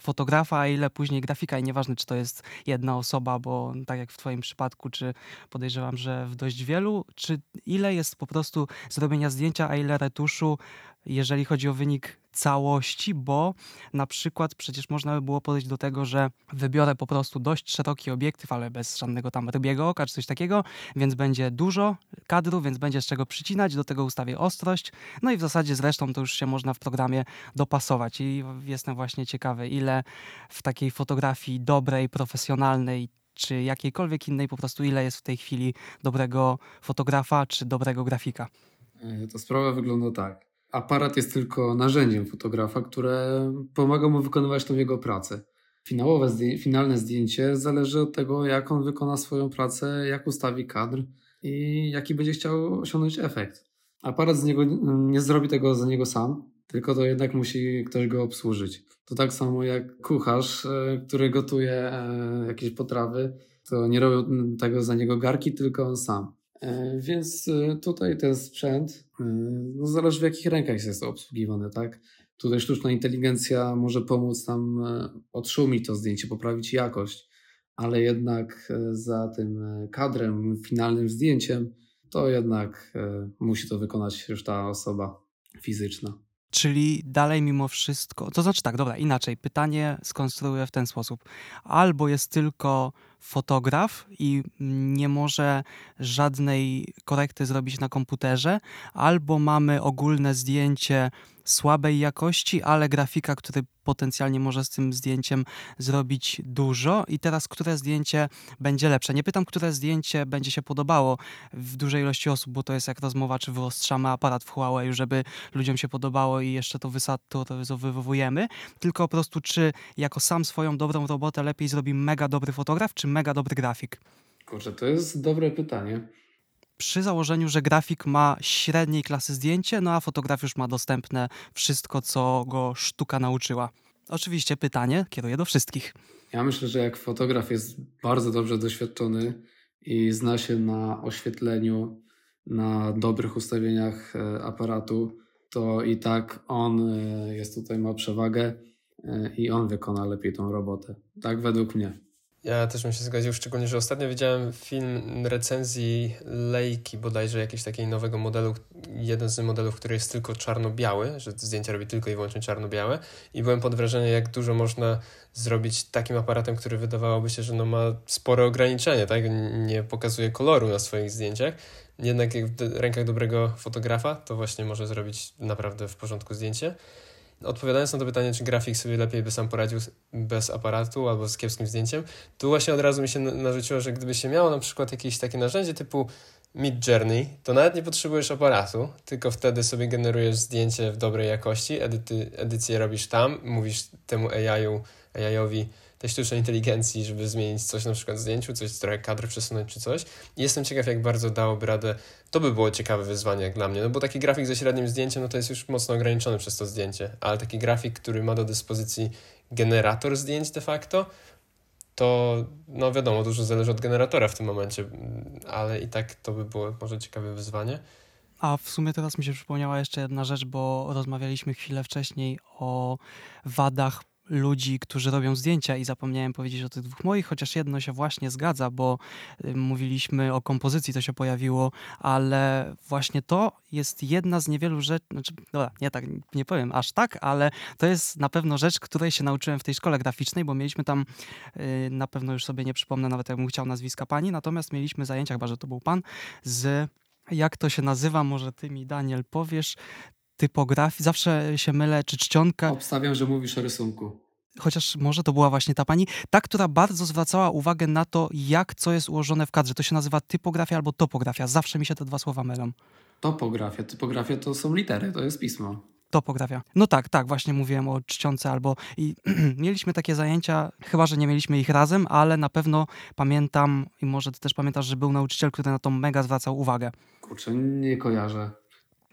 fotografa, a ile później grafika. I nieważne, czy to jest jedna osoba, bo tak jak w Twoim przypadku, czy podejrzewam, że w dość wielu, czy ile jest po prostu zrobienia zdjęcia, a ile retuszu, jeżeli chodzi o wynik całości, bo na przykład przecież można by było podejść do tego, że wybiorę po prostu dość szeroki obiektyw, ale bez żadnego tam rybiego oka czy coś takiego, więc będzie dużo kadru, więc będzie z czego przycinać, do tego ustawię ostrość, no i w zasadzie zresztą to już się można w programie dopasować. I jestem właśnie ciekawy, ile w takiej fotografii dobrej, profesjonalnej czy jakiejkolwiek innej, po prostu ile jest w tej chwili dobrego fotografa czy dobrego grafika? E, to sprawa wygląda tak aparat jest tylko narzędziem fotografa, które pomaga mu wykonywać tą jego pracę. Finałowe zdję finalne zdjęcie zależy od tego, jak on wykona swoją pracę, jak ustawi kadr i jaki będzie chciał osiągnąć efekt. Aparat z niego nie zrobi tego za niego sam, tylko to jednak musi ktoś go obsłużyć. To tak samo jak kucharz, e, który gotuje e, jakieś potrawy, to nie robią tego za niego garki, tylko on sam. E, więc e, tutaj ten sprzęt, e, no zależy w jakich rękach jest obsługiwany, tak? Tutaj sztuczna inteligencja może pomóc nam odszumić to zdjęcie, poprawić jakość, ale jednak za tym kadrem, finalnym zdjęciem, to jednak musi to wykonać już ta osoba fizyczna. Czyli dalej mimo wszystko, to znaczy tak, dobra, inaczej, pytanie skonstruuję w ten sposób. Albo jest tylko fotograf i nie może żadnej korekty zrobić na komputerze, albo mamy ogólne zdjęcie słabej jakości, ale grafika, który potencjalnie może z tym zdjęciem zrobić dużo. I teraz, które zdjęcie będzie lepsze? Nie pytam, które zdjęcie będzie się podobało w dużej ilości osób, bo to jest jak rozmowa, czy wyostrzamy aparat w Huawei, żeby ludziom się podobało i jeszcze to wysaturyzowujemy, tylko po prostu, czy jako sam swoją dobrą robotę lepiej zrobi mega dobry fotograf, czy mega dobry grafik? Kurczę, to jest dobre pytanie przy założeniu, że grafik ma średniej klasy zdjęcie, no a fotograf już ma dostępne wszystko, co go sztuka nauczyła. Oczywiście pytanie kieruję do wszystkich. Ja myślę, że jak fotograf jest bardzo dobrze doświadczony i zna się na oświetleniu, na dobrych ustawieniach e, aparatu, to i tak on e, jest tutaj, ma przewagę e, i on wykona lepiej tą robotę. Tak według mnie. Ja też bym się zgodził, szczególnie, że ostatnio widziałem film recenzji Leiki, bodajże jakiegoś takiego nowego modelu, jeden z modelów, który jest tylko czarno-biały, że zdjęcia robi tylko i wyłącznie czarno-białe i byłem pod wrażeniem, jak dużo można zrobić takim aparatem, który wydawałoby się, że no ma spore ograniczenie, tak? Nie pokazuje koloru na swoich zdjęciach. Jednak jak w rękach dobrego fotografa, to właśnie może zrobić naprawdę w porządku zdjęcie. Odpowiadając na to pytanie, czy grafik sobie lepiej by sam poradził bez aparatu albo z kiepskim zdjęciem, tu właśnie od razu mi się narzuciło, że gdyby się miało na przykład jakieś takie narzędzie typu Mid Journey, to nawet nie potrzebujesz aparatu, tylko wtedy sobie generujesz zdjęcie w dobrej jakości, edyty, edycję robisz tam, mówisz temu AI-u, AI-owi, tej sztucznej inteligencji, żeby zmienić coś na przykład w zdjęciu, coś trochę kadr przesunąć czy coś. I jestem ciekaw, jak bardzo dałoby radę. To by było ciekawe wyzwanie jak dla mnie, no bo taki grafik ze średnim zdjęciem, no to jest już mocno ograniczony przez to zdjęcie, ale taki grafik, który ma do dyspozycji generator zdjęć de facto, to no wiadomo, dużo zależy od generatora w tym momencie, ale i tak to by było może ciekawe wyzwanie. A w sumie teraz mi się przypomniała jeszcze jedna rzecz, bo rozmawialiśmy chwilę wcześniej o wadach ludzi, którzy robią zdjęcia i zapomniałem powiedzieć o tych dwóch moich, chociaż jedno się właśnie zgadza, bo y, mówiliśmy o kompozycji, to się pojawiło, ale właśnie to jest jedna z niewielu rzeczy, znaczy, dobra, nie tak, nie powiem aż tak, ale to jest na pewno rzecz, której się nauczyłem w tej szkole graficznej, bo mieliśmy tam, yy, na pewno już sobie nie przypomnę nawet jakbym chciał nazwiska pani, natomiast mieliśmy zajęcia, chyba, że to był pan, z jak to się nazywa, może ty mi Daniel powiesz, typografii, zawsze się mylę, czy czcionka. Obstawiam, że mówisz o rysunku. Chociaż może to była właśnie ta pani, ta, która bardzo zwracała uwagę na to, jak co jest ułożone w kadrze. To się nazywa typografia albo topografia. Zawsze mi się te dwa słowa mylą. Topografia, typografia to są litery, to jest pismo. Topografia. No tak, tak, właśnie mówiłem o czcionce albo i (clears throat) mieliśmy takie zajęcia, chyba że nie mieliśmy ich razem, ale na pewno pamiętam i może ty też pamiętasz, że był nauczyciel, który na to mega zwracał uwagę. Kurczę, nie kojarzę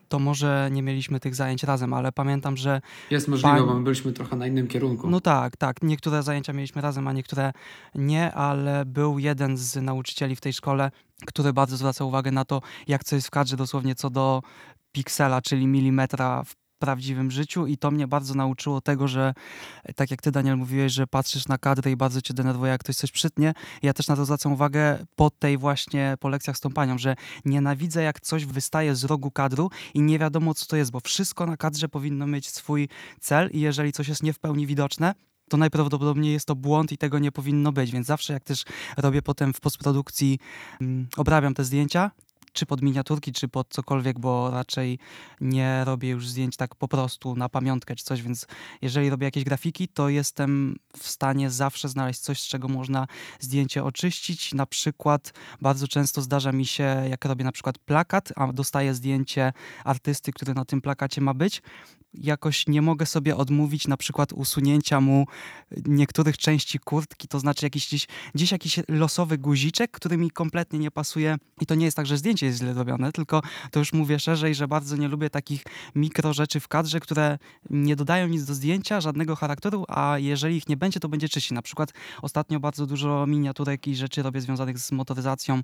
to może nie mieliśmy tych zajęć razem, ale pamiętam, że. Jest możliwe, pan... bo my byliśmy trochę na innym kierunku. No tak, tak. Niektóre zajęcia mieliśmy razem, a niektóre nie, ale był jeden z nauczycieli w tej szkole, który bardzo zwracał uwagę na to, jak co jest w kadrze, dosłownie co do piksela, czyli milimetra w prawdziwym życiu i to mnie bardzo nauczyło tego, że tak jak ty Daniel mówiłeś, że patrzysz na kadrę i bardzo cię denerwuje, jak ktoś coś przytnie. Ja też na to zwracam uwagę po tej właśnie, po lekcjach z tą panią, że nienawidzę jak coś wystaje z rogu kadru i nie wiadomo co to jest, bo wszystko na kadrze powinno mieć swój cel i jeżeli coś jest nie w pełni widoczne, to najprawdopodobniej jest to błąd i tego nie powinno być. Więc zawsze jak też robię potem w postprodukcji, um, obrabiam te zdjęcia, czy pod miniaturki, czy pod cokolwiek, bo raczej nie robię już zdjęć tak po prostu na pamiątkę czy coś, więc jeżeli robię jakieś grafiki, to jestem w stanie zawsze znaleźć coś, z czego można zdjęcie oczyścić. Na przykład bardzo często zdarza mi się, jak robię na przykład plakat, a dostaję zdjęcie artysty, który na tym plakacie ma być, jakoś nie mogę sobie odmówić na przykład usunięcia mu niektórych części kurtki, to znaczy jakiś gdzieś, gdzieś jakiś losowy guziczek, który mi kompletnie nie pasuje i to nie jest tak, że zdjęcie jest źle zrobione, tylko to już mówię szerzej, że bardzo nie lubię takich mikro rzeczy w kadrze, które nie dodają nic do zdjęcia, żadnego charakteru, a jeżeli ich nie będzie, to będzie czyściej. Na przykład ostatnio bardzo dużo miniaturek i rzeczy robię związanych z motoryzacją,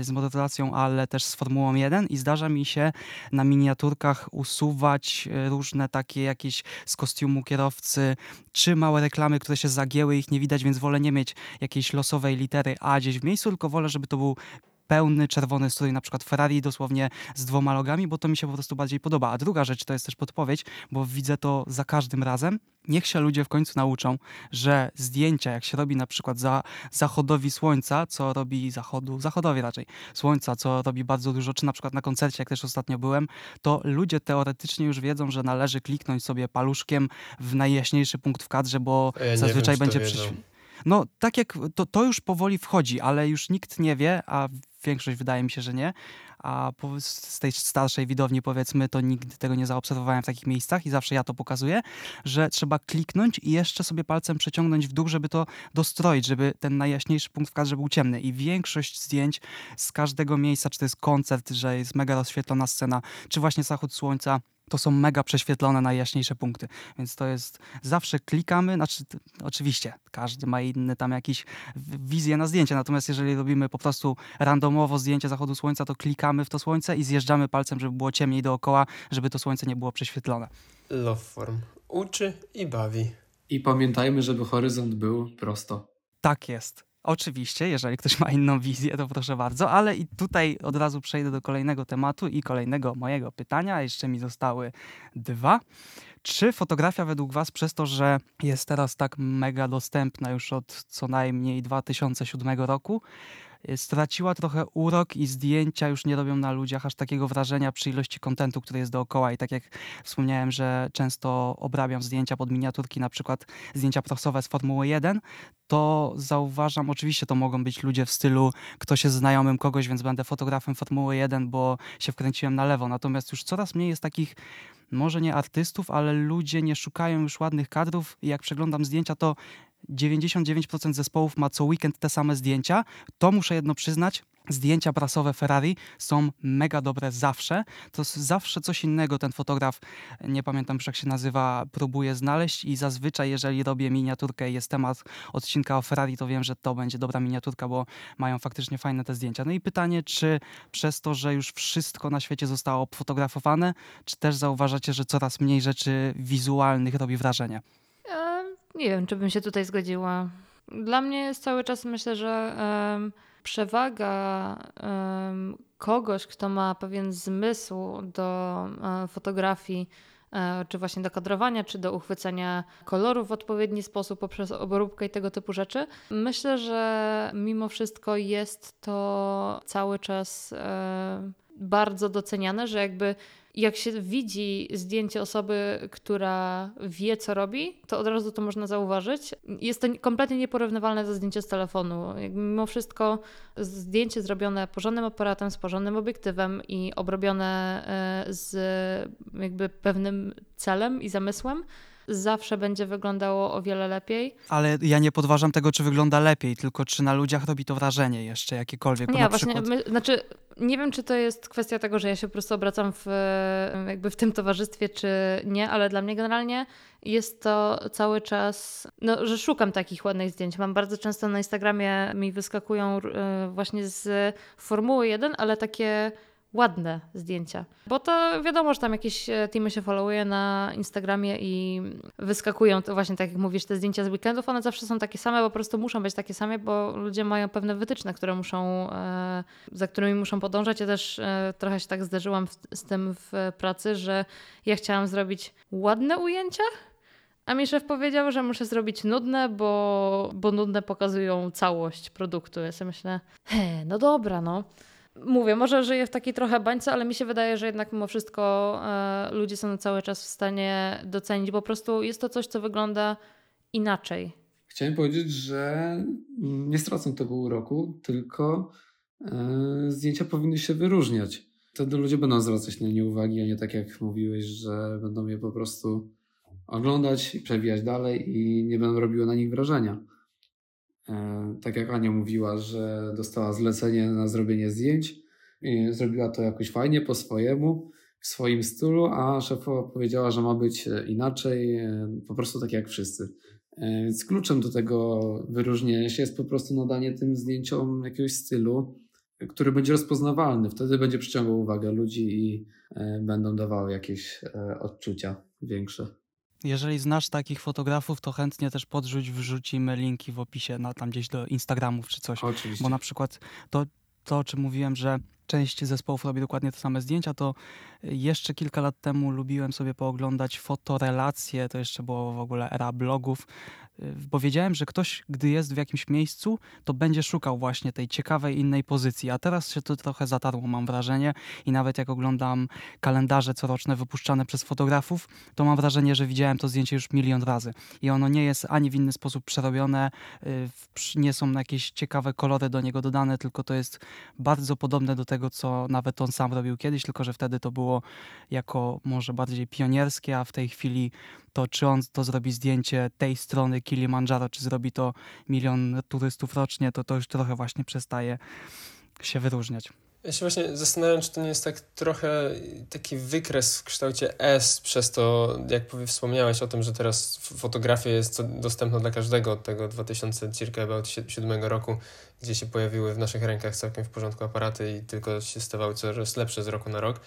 z motoryzacją, ale też z Formułą 1 i zdarza mi się na miniaturkach usuwać różne takie jakieś z kostiumu kierowcy, czy małe reklamy, które się zagięły, ich nie widać, więc wolę nie mieć jakiejś losowej litery A gdzieś w miejscu, tylko wolę, żeby to był pełny czerwony strój, na przykład Ferrari dosłownie z dwoma logami, bo to mi się po prostu bardziej podoba. A druga rzecz to jest też podpowiedź, bo widzę to za każdym razem. Niech się ludzie w końcu nauczą, że zdjęcia, jak się robi na przykład za zachodowi słońca, co robi zachodu, zachodowi raczej słońca, co robi bardzo dużo, czy na przykład na koncercie, jak też ostatnio byłem, to ludzie teoretycznie już wiedzą, że należy kliknąć sobie paluszkiem w najjaśniejszy punkt w kadrze, bo Ja nie zazwyczaj wiem, będzie wiedzą. No, tak jak to, to już powoli wchodzi, ale już nikt nie wie, a większość wydaje mi się, że nie. A z tej starszej widowni, powiedzmy, to nigdy tego nie zaobserwowałem w takich miejscach i zawsze ja to pokazuję, że trzeba kliknąć i jeszcze sobie palcem przeciągnąć w dół, żeby to dostroić, żeby ten najjaśniejszy punkt w kadrze był ciemny. I większość zdjęć z każdego miejsca, czy to jest koncert, że jest mega rozświetlona scena, czy właśnie zachód słońca, to są mega prześwietlone najjaśniejsze punkty. Więc to jest zawsze klikamy, znaczy oczywiście każdy ma inny tam jakiś wizję na zdjęcie, natomiast jeżeli robimy po prostu randomowo zdjęcie zachodu słońca, to klikamy w to słońce i zjeżdżamy palcem, żeby było ciemniej dookoła, żeby to słońce nie było prześwietlone. Love form. Uczy i bawi. I pamiętajmy, żeby horyzont był prosto. Tak jest. Oczywiście, jeżeli ktoś ma inną wizję, to proszę bardzo, ale i tutaj od razu przejdę do kolejnego tematu i kolejnego mojego pytania. Jeszcze mi zostały dwa. Czy fotografia według Was przez to, że jest teraz tak mega dostępna już od co najmniej 2007 roku, straciła trochę urok i zdjęcia już nie robią na ludziach aż takiego wrażenia przy ilości kontentu, który jest dookoła i tak jak wspomniałem, że często obrabiam zdjęcia pod miniaturki, na przykład zdjęcia prasowe z Formuły 1, to zauważam, oczywiście to mogą być ludzie w stylu ktoś jest znajomym kogoś, więc będę fotografem Formuły 1, bo się wkręciłem na lewo. Natomiast już coraz mniej jest takich, może nie artystów, ale ludzie nie szukają już ładnych kadrów i jak przeglądam zdjęcia, to 99% zespołów ma co weekend te same zdjęcia. To muszę jedno przyznać. Zdjęcia prasowe Ferrari są mega dobre zawsze. To zawsze coś innego ten fotograf, nie pamiętam jak się nazywa, próbuje znaleźć i zazwyczaj jeżeli robię miniaturkę i jest temat odcinka o Ferrari, to wiem, że to będzie dobra miniaturka, bo mają faktycznie fajne te zdjęcia. No i pytanie, czy przez to, że już wszystko na świecie zostało fotografowane, czy też zauważacie, że coraz mniej rzeczy wizualnych robi wrażenie? Nie wiem, czy bym się tutaj zgodziła. Dla mnie jest cały czas, myślę, że em, przewaga em, kogoś, kto ma pewien zmysł do e, fotografii, e, czy właśnie do kadrowania, czy do uchwycenia kolorów w odpowiedni sposób poprzez obróbkę i tego typu rzeczy. Myślę, że mimo wszystko jest to cały czas bardzo doceniane, że jakby jak się widzi zdjęcie osoby, która wie, co robi, to od razu to można zauważyć. Jest to kompletnie nieporównywalne do zdjęcia z telefonu. Mimo wszystko zdjęcie zrobione porządnym aparatem, z porządnym obiektywem i obrobione e, z jakby pewnym celem i zamysłem, zawsze będzie wyglądało o wiele lepiej. Ale ja nie podważam tego, czy wygląda lepiej, tylko czy na ludziach robi to wrażenie jeszcze jakiekolwiek. Nie, właśnie, przykład... my, znaczy nie wiem, czy to jest kwestia tego, że ja się po prostu obracam w, jakby w tym towarzystwie, czy nie, ale dla mnie generalnie jest to cały czas, no, że szukam takich ładnych zdjęć. Mam bardzo często na Instagramie mi wyskakują e, właśnie z Formuły 1, ale takie ładne zdjęcia. Bo to wiadomo, że tam jakieś e, teamy się followuje na Instagramie i wyskakują, to właśnie tak jak mówisz, te zdjęcia z weekendów, one zawsze są takie same, po prostu muszą być takie same, bo ludzie mają pewne wytyczne, które muszą, e, za którymi muszą podążać. Ja też e, trochę się tak zderzyłam z tym w pracy, że ja chciałam zrobić ładne ujęcia, a mi szef powiedział, że muszę zrobić nudne, bo, bo nudne pokazują całość produktu. Ja sobie myślę, he, no dobra, no. Mówię, może żyję w takiej trochę bańce, ale mi się wydaje, że jednak mimo wszystko e, ludzie są cały czas w stanie docenić, po prostu jest to coś, co wygląda inaczej. Chciałem powiedzieć, że nie stracą tego uroku, tylko e, zdjęcia powinny się wyróżniać. Wtedy ludzie będą zwracać na nie uwagi, a nie tak jak mówiłeś, że będą je po prostu oglądać i przewijać dalej i nie będą robiły na nich wrażenia. E, tak jak Ania mówiła, że dostała zlecenie na zrobienie zdjęć I zrobiła to jakoś fajnie, po swojemu, w swoim stylu, a szefowa powiedziała, że ma być inaczej, po prostu tak jak wszyscy. Więc kluczem do tego wyróżnienia się jest po prostu nadanie tym zdjęciom jakiegoś stylu, który będzie rozpoznawalny. Wtedy będzie przyciągał uwagę ludzi i będą dawały jakieś odczucia większe. Jeżeli znasz takich fotografów, to chętnie też podrzuć, wrzucimy linki w opisie na tam gdzieś do Instagramów czy coś. Oczywiście. Bo na przykład to, to o czym mówiłem, że część zespołów robi dokładnie te same zdjęcia, to jeszcze kilka lat temu lubiłem sobie pooglądać fotorelacje, to jeszcze było w ogóle era blogów, bo wiedziałem, że ktoś, gdy jest w jakimś miejscu, to będzie szukał właśnie tej ciekawej innej pozycji. A teraz się to trochę zatarło, mam wrażenie. I nawet jak oglądam kalendarze coroczne wypuszczane przez fotografów, to mam wrażenie, że widziałem to zdjęcie już milion razy. I ono nie jest ani w inny sposób przerobione, y, nie są jakieś ciekawe kolory do niego dodane, tylko to jest bardzo podobne do tego, co nawet on sam robił kiedyś, tylko że wtedy to było jako może bardziej pionierskie, a w tej chwili to czy on to zrobi zdjęcie tej strony Kilimandżaro, czy zrobi to milion turystów rocznie, to to już trochę właśnie przestaje się wyróżniać. Ja się właśnie zastanawiam, czy to nie jest tak trochę taki wykres w kształcie S, przez to, jak wspomniałeś o tym, że teraz fotografia jest dostępna dla każdego od tego 2007 roku, gdzie się pojawiły w naszych rękach całkiem w porządku aparaty i tylko się stawały coraz lepsze z roku na rok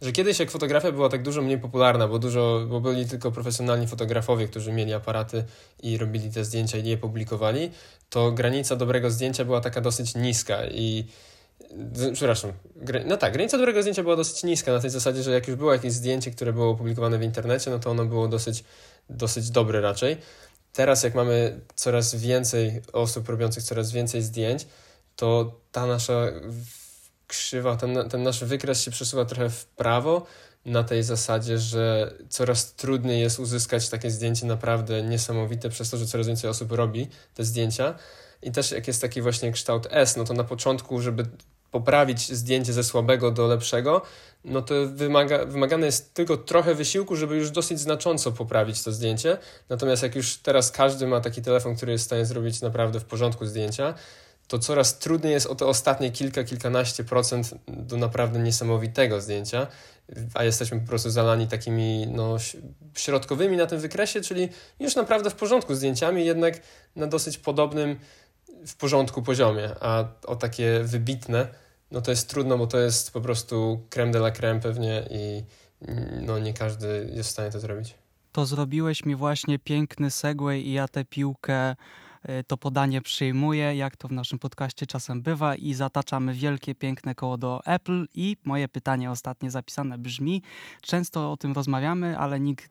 że kiedyś jak fotografia była tak dużo mniej popularna, bo dużo, bo byli tylko profesjonalni fotografowie, którzy mieli aparaty i robili te zdjęcia i je publikowali, to granica dobrego zdjęcia była taka dosyć niska i przepraszam, no tak, granica dobrego zdjęcia była dosyć niska na tej zasadzie, że jak już było jakieś zdjęcie, które było opublikowane w internecie, no to ono było dosyć, dosyć dobre raczej. Teraz jak mamy coraz więcej osób robiących coraz więcej zdjęć, to ta nasza krzywa, ten, ten nasz wykres się przesuwa trochę w prawo na tej zasadzie, że coraz trudniej jest uzyskać takie zdjęcie naprawdę niesamowite przez to, że coraz więcej osób robi te zdjęcia. I też jak jest taki właśnie kształt S, no to na początku, żeby poprawić zdjęcie ze słabego do lepszego, no to wymaga, wymagane jest tylko trochę wysiłku, żeby już dosyć znacząco poprawić to zdjęcie. Natomiast jak już teraz każdy ma taki telefon, który jest w stanie zrobić naprawdę w porządku zdjęcia, to coraz trudniej jest o te ostatnie kilka, kilkanaście procent do naprawdę niesamowitego zdjęcia, a jesteśmy po prostu zalani takimi no, środkowymi na tym wykresie, czyli już naprawdę w porządku zdjęciami, jednak na dosyć podobnym w porządku poziomie, a o takie wybitne, no to jest trudno, bo to jest po prostu creme de la creme pewnie i no nie każdy jest w stanie to zrobić. To zrobiłeś mi właśnie piękny segway i ja tę piłkę to podanie przyjmuję, jak to w naszym podcaście czasem bywa i zataczamy wielkie, piękne koło do Apple. I moje pytanie ostatnie zapisane brzmi, często o tym rozmawiamy, ale nikt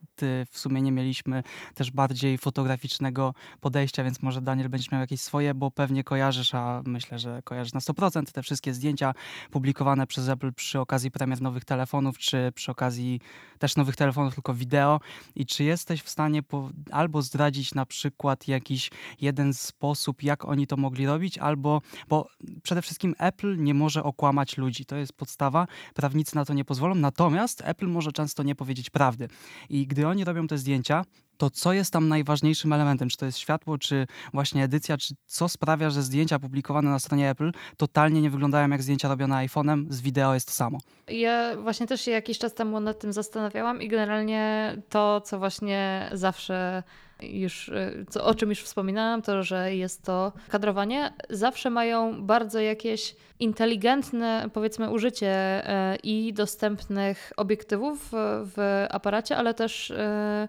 w sumie nie mieliśmy też bardziej fotograficznego podejścia, więc może Daniel będziesz miał jakieś swoje, bo pewnie kojarzysz, a myślę, że kojarzysz na 100% te wszystkie zdjęcia publikowane przez Apple przy okazji premier nowych telefonów, czy przy okazji też nowych telefonów, tylko wideo. I czy jesteś w stanie po, albo zdradzić na przykład jakiś jeden jeden sposób, jak oni to mogli robić, albo, bo przede wszystkim Apple nie może okłamać ludzi. To jest podstawa, prawnicy na to nie pozwolą, natomiast Apple może często nie powiedzieć prawdy. I gdy oni robią te zdjęcia, to co jest tam najważniejszym elementem? Czy to jest światło, czy właśnie edycja, czy co sprawia, że zdjęcia publikowane na stronie Apple totalnie nie wyglądają jak zdjęcia robione iPhone'em, z wideo jest to samo? Ja właśnie też się jakiś czas temu nad tym zastanawiałam i generalnie to, co właśnie zawsze już, y, co, o czym już wspominałam, to, że jest to kadrowanie, zawsze mają bardzo jakieś inteligentne, powiedzmy, użycie e, i dostępnych obiektywów w aparacie, ale też e,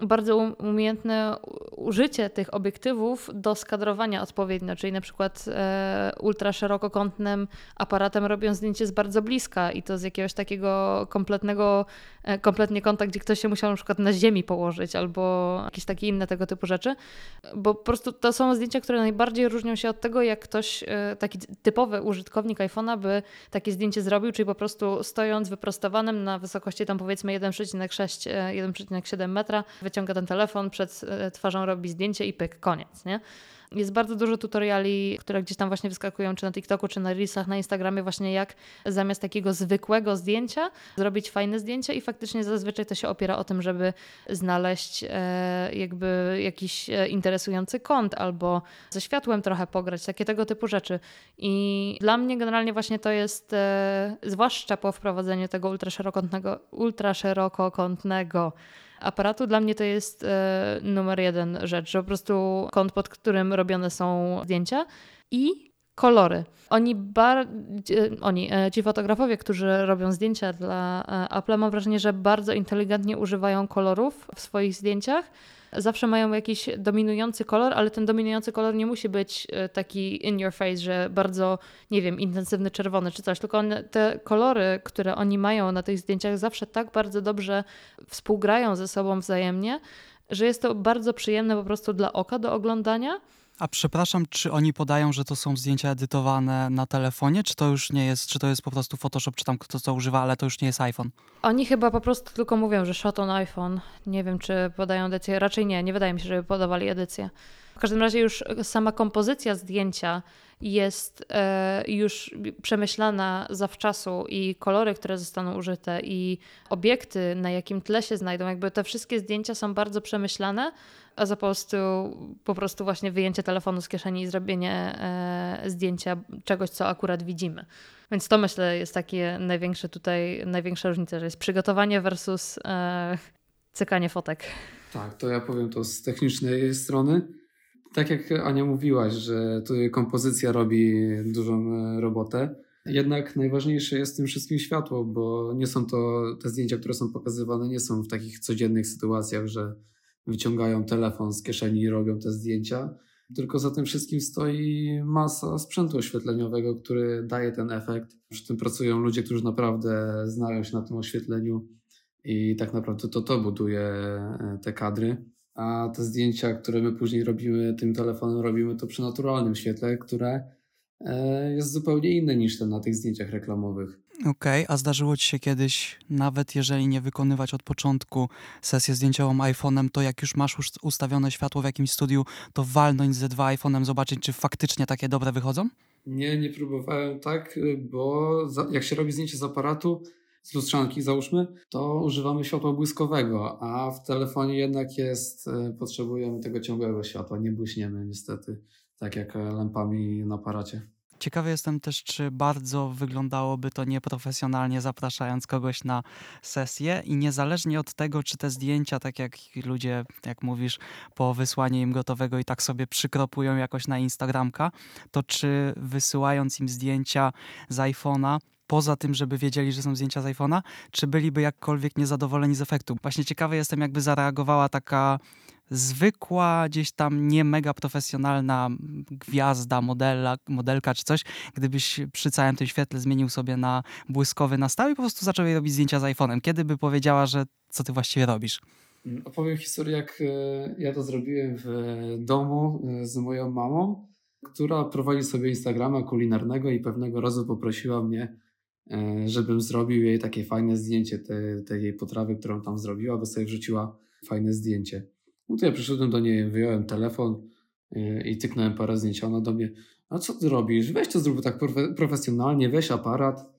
bardzo um, umiejętne użycie tych obiektywów do skadrowania odpowiednio, czyli na przykład e, ultraszerokokątnym aparatem robią zdjęcie z bardzo bliska i to z jakiegoś takiego kompletnego, e, kompletnie kąta, gdzie ktoś się musiał na przykład na ziemi położyć albo jakieś takie inne tego typu rzeczy, bo po prostu to są zdjęcia, które najbardziej różnią się od tego, jak ktoś, e, taki typowy użytkownik iPhone'a by takie zdjęcie zrobił, czyli po prostu stojąc wyprostowanym na wysokości tam powiedzmy 1,6, 1,7 metra, wyciąga ten telefon, przed e, twarzą robi zdjęcie i pyk, koniec, nie? Jest bardzo dużo tutoriali, które gdzieś tam właśnie wyskakują, czy na TikToku, czy na Reelsach, na Instagramie, właśnie jak zamiast takiego zwykłego zdjęcia zrobić fajne zdjęcie i faktycznie zazwyczaj to się opiera o tym, żeby znaleźć e, jakby jakiś e, interesujący kąt albo ze światłem trochę pograć, takie tego typu rzeczy. I dla mnie generalnie właśnie to jest, e, zwłaszcza po wprowadzeniu tego ultraszerokątnego, ultraszerokokątnego aparatu, dla mnie to jest e, numer jeden rzecz, że po prostu kąt, pod którym robione są zdjęcia i kolory. Oni, bar, oni, e, ci fotografowie, którzy robią zdjęcia dla e, Apple, mam wrażenie, że bardzo inteligentnie używają kolorów w swoich zdjęciach zawsze mają jakiś dominujący kolor, ale ten dominujący kolor nie musi być e, taki in your face, że bardzo, nie wiem, intensywny czerwony czy coś, tylko one, te kolory, które oni mają na tych zdjęciach zawsze tak bardzo dobrze współgrają ze sobą wzajemnie, że jest to bardzo przyjemne po prostu dla oka do oglądania. A przepraszam, czy oni podają, że to są zdjęcia edytowane na telefonie, czy to już nie jest, czy to jest po prostu Photoshop, czy tam kto co używa, ale to już nie jest iPhone? Oni chyba po prostu tylko mówią, że shot on iPhone. Nie wiem, czy podają edycję. Raczej nie, nie wydaje mi się, żeby podawali edycję. W każdym razie już sama kompozycja zdjęcia jest e, już przemyślana zawczasu i kolory, które zostaną użyte i obiekty, na jakim tle się znajdą, jakby te wszystkie zdjęcia są bardzo przemyślane, a za prostu, po prostu właśnie wyjęcie telefonu z kieszeni i zrobienie e, zdjęcia czegoś, co akurat widzimy. Więc to myślę jest takie największe tutaj, największa różnica, że jest przygotowanie versus e, cykanie fotek. Tak, to ja powiem to z technicznej strony. Tak jak Ania mówiłaś, że tu kompozycja robi dużą e, robotę. Jednak najważniejsze jest w tym wszystkim światło, bo nie są to te zdjęcia, które są pokazywane, nie są w takich codziennych sytuacjach, że wyciągają telefon z kieszeni i robią te zdjęcia. Tylko za tym wszystkim stoi masa sprzętu oświetleniowego, który daje ten efekt. Przy tym pracują ludzie, którzy naprawdę znają się na tym oświetleniu i tak naprawdę to to buduje e, te kadry. A te zdjęcia, które my później robimy tym telefonem, robimy to przy naturalnym świetle, które e, jest zupełnie inne niż ten na tych zdjęciach reklamowych. Okej, okay, a zdarzyło ci się kiedyś, nawet jeżeli nie wykonywać od początku sesję zdjęciową iPhone'em, to jak już masz ustawione światło w jakimś studiu, to walnąć ze dwa iPhone'em, zobaczyć, czy faktycznie takie dobre wychodzą? Nie, nie próbowałem tak, bo jak się robi zdjęcie z aparatu, z lustrzanki załóżmy, to używamy światła błyskowego, a w telefonie jednak jest, e, potrzebujemy tego ciągłego światła, nie błyśniemy niestety, tak jak lampami na aparacie. Ciekawy jestem też, czy bardzo wyglądałoby to nieprofesjonalnie, zapraszając kogoś na sesję i niezależnie od tego, czy te zdjęcia, tak jak ludzie, jak mówisz, po wysłaniu im gotowego i tak sobie przykropują jakoś na Instagramka, to czy wysyłając im zdjęcia z iPhone'a, poza tym, żeby wiedzieli, że są zdjęcia z iPhone'a, czy byliby jakkolwiek niezadowoleni z efektu. Właśnie ciekawy jestem, jakby zareagowała taka zwykła, gdzieś tam nie mega profesjonalna gwiazda, modela, modelka czy coś, gdybyś przy całym tym świetle zmienił sobie na błyskowy na stałe i po prostu zaczął jej robić zdjęcia z iPhone'em. Kiedy by powiedziała, że co ty właściwie robisz? Opowiem historię, jak e, ja to zrobiłem w domu e, z moją mamą, która prowadzi sobie Instagrama kulinarnego i pewnego razu poprosiła mnie, żebym zrobił jej takie fajne zdjęcie tej, jej potrawy, którą tam zrobiła, bo sobie wrzuciła fajne zdjęcie. No to ja przyszedłem do niej, wyjąłem telefon y, i tyknąłem parę zdjęć. Ona do mnie, a co ty robisz? Weź to zrób tak profesjonalnie, weź aparat.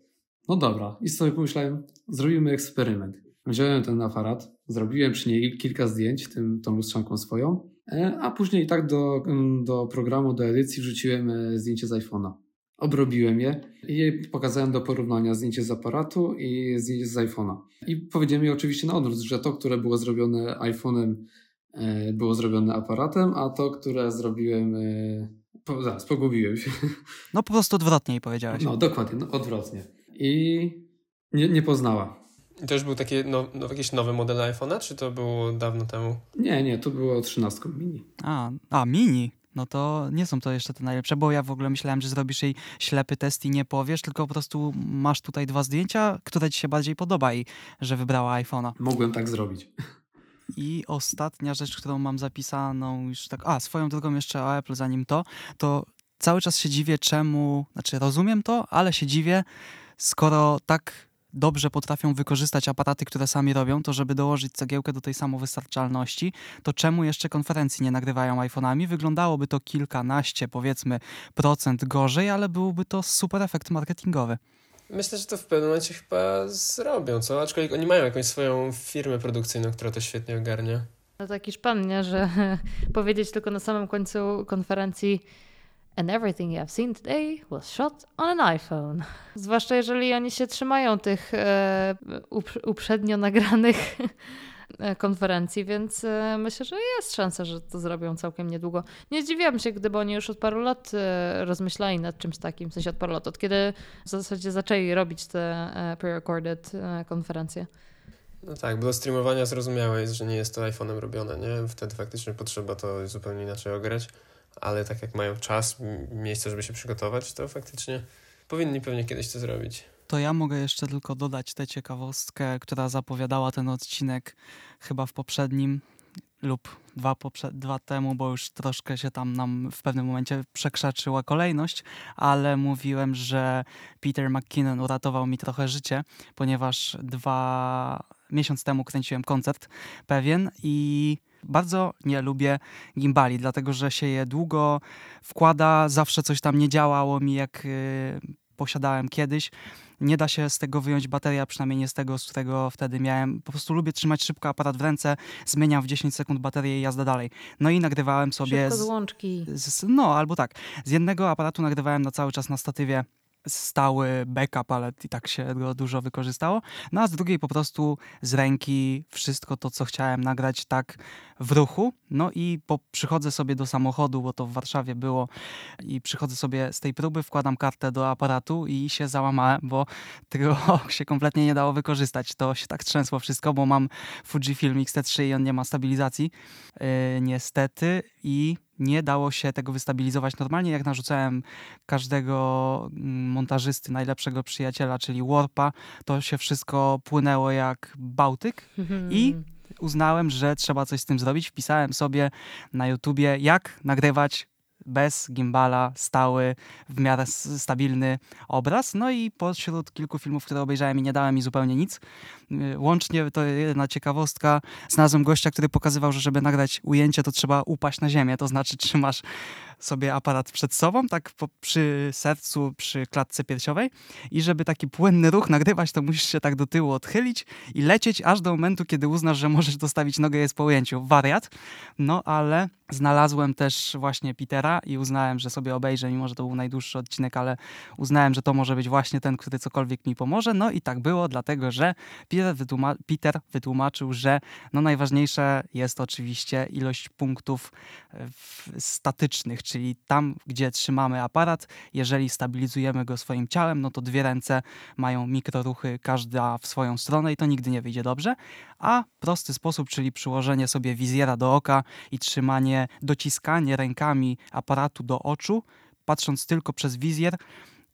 No dobra. I sobie pomyślałem, zrobimy eksperyment. Wziąłem ten aparat, zrobiłem przy niej kilka zdjęć, tym, tą lustrzanką swoją, e, a później tak do, do programu, do edycji wrzuciłem e, zdjęcie z iPhone'a. Obrobiłem je i pokazałem do porównania zdjęcie z aparatu i zdjęcie z iPhone'a. I powiedziałem jej oczywiście na odwrót, że to, które było zrobione iPhone'em E, było zrobione aparatem, a to, które zrobiłem. E, po, zaraz, pogubiłem się. (laughs) No po prostu odwrotnie powiedziałeś. No dokładnie, no, odwrotnie. I nie, nie poznała. I to już był taki no, no, jakiś nowy model iPhone'a, czy to było dawno temu? Nie, nie, to było 13 mini. A, a mini. No to nie są to jeszcze te najlepsze, bo ja w ogóle myślałem, że zrobisz jej ślepy test i nie powiesz, tylko po prostu masz tutaj dwa zdjęcia, które ci się bardziej podoba i że wybrała iPhone'a. Mogłem tak zrobić. I ostatnia rzecz, którą mam zapisaną już tak, a swoją drogą jeszcze o Apple zanim to, to cały czas się dziwię czemu, znaczy rozumiem to, ale się dziwię, skoro tak dobrze potrafią wykorzystać aparaty, które sami robią, to żeby dołożyć cegiełkę do tej samowystarczalności, to czemu jeszcze konferencji nie nagrywają iPhone'ami? Wyglądałoby to kilkanaście, powiedzmy, procent gorzej, ale byłby to super efekt marketingowy. Myślę, że to w pewnym momencie chyba zrobią, co? Aczkolwiek oni mają jakąś swoją firmę produkcyjną, która to świetnie ogarnia. No taki szpan, nie? Że (laughs) powiedzieć tylko na samym końcu konferencji And everything you have seen today was shot on an iPhone. (laughs) Zwłaszcza jeżeli oni się trzymają tych e, uprzednio nagranych (laughs) e, konferencji, więc e, myślę, że jest szansa, że to zrobią całkiem niedługo. Nie zdziwiłam się, gdyby oni już od paru lat e, rozmyślali nad czymś takim, w sensie od paru lat, od kiedy w zasadzie zaczęli robić te e, pre-recorded e, konferencje. No tak, bo do streamowania zrozumiałe jest, że nie jest to iPhone'em robione, nie? Wtedy faktycznie potrzeba to zupełnie inaczej ograć ale tak jak mają czas, miejsce, żeby się przygotować, to faktycznie powinni pewnie kiedyś to zrobić. To ja mogę jeszcze tylko dodać tę ciekawostkę, która zapowiadała ten odcinek chyba w poprzednim lub dwa, poprze- dwa temu, bo już troszkę się tam nam w pewnym momencie przekrzaczyła kolejność, ale mówiłem, że Peter McKinnon uratował mi trochę życie, ponieważ dwa miesiąc temu kręciłem koncert pewien i bardzo nie lubię gimbali, dlatego że się je długo wkłada, zawsze coś tam nie działało mi jak yy, posiadałem kiedyś. Nie da się z tego wyjąć bateria, przynajmniej nie z tego, z którego wtedy miałem. Po prostu lubię trzymać szybko aparat w ręce, zmieniam w 10 sekund baterię i jazda dalej. No i nagrywałem sobie... Szybko z łączki. Z, no, albo tak. Z jednego aparatu nagrywałem na cały czas na statywie stały backup, ale i tak się go dużo wykorzystało. No a z drugiej po prostu z ręki wszystko to, co chciałem nagrać tak w ruchu. No i po, przychodzę sobie do samochodu, bo to w Warszawie było i przychodzę sobie z tej próby, wkładam kartę do aparatu i się załamałem, bo tego (laughs) się kompletnie nie dało wykorzystać. To się tak trzęsło wszystko, bo mam Fujifilm X-T3 i on nie ma stabilizacji yy, niestety i nie dało się tego wystabilizować normalnie. Jak narzucałem każdego mm, montażysty, najlepszego przyjaciela, czyli Warpa, to się wszystko płynęło jak Bałtyk i uznałem, że trzeba coś z tym zrobić. Wpisałem sobie na YouTubie, jak nagrywać bez gimbala, stały, w miarę stabilny obraz. No i pośród kilku filmów, które obejrzałem i nie dałem mi zupełnie nic, y, łącznie to jedna ciekawostka, znalazłem gościa, który pokazywał, że żeby nagrać ujęcie, to trzeba upaść na ziemię, to znaczy (laughs) trzymasz sobie aparat przed sobą, tak po, przy sercu, przy klatce piersiowej i żeby taki płynny ruch nagrywać, to musisz się tak do tyłu odchylić i lecieć aż do momentu, kiedy uznasz, że możesz dostawić nogę jest po ujęciu. Wariat. No ale znalazłem też właśnie Petera i uznałem, że sobie obejrzę, mimo że to był najdłuższy odcinek, ale uznałem, że to może być właśnie ten, który cokolwiek mi pomoże. No i tak było, dlatego że Peter, wytłuma Peter wytłumaczył, że no najważniejsze jest oczywiście ilość punktów statycznych, czyli tam, gdzie trzymamy aparat, jeżeli stabilizujemy go swoim ciałem, no to dwie ręce mają mikroruchy, każda w swoją stronę i to nigdy nie wyjdzie dobrze. A prosty sposób, czyli przyłożenie sobie wizjera do oka i trzymanie, dociskanie rękami aparatu do oczu, patrząc tylko przez wizjer,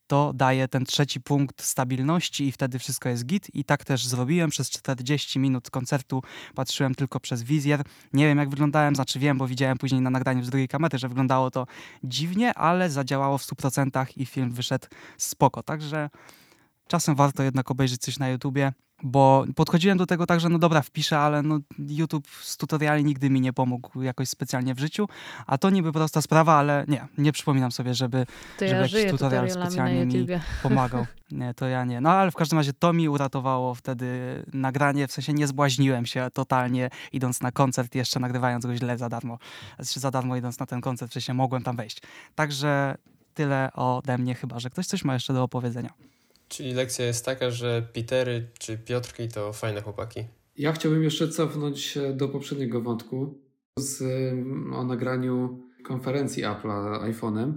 to daje ten trzeci punkt stabilności i wtedy wszystko jest git. I tak też zrobiłem. Przez 40 minut koncertu patrzyłem tylko przez wizjer. Nie wiem jak wyglądałem, znaczy wiem, bo widziałem później na nagraniu z drugiej kamery, że wyglądało to dziwnie, ale zadziałało w 100% i film wyszedł spoko. Także czasem warto jednak obejrzeć coś na YouTubie bo podchodziłem do tego tak, że no dobra, wpiszę, ale no YouTube z tutoriali nigdy mi nie pomógł jakoś specjalnie w życiu, a to niby prosta sprawa, ale nie, nie przypominam sobie, żeby, to żeby ja jakiś tutorial specjalnie mi (laughs) pomagał. Nie, to ja nie. No ale w każdym razie to mi uratowało wtedy nagranie, w sensie nie zbłaźniłem się totalnie idąc na koncert, jeszcze nagrywając go źle za darmo. Znaczy za darmo idąc na ten koncert, wcześniej mogłem tam wejść. Także tyle ode mnie, chyba że ktoś coś ma jeszcze do opowiedzenia. Czyli lekcja jest taka, że Petery czy Piotrki to fajne chłopaki. Ja chciałbym jeszcze cofnąć się do poprzedniego wątku z, o nagraniu konferencji Apple'a iPhone'em.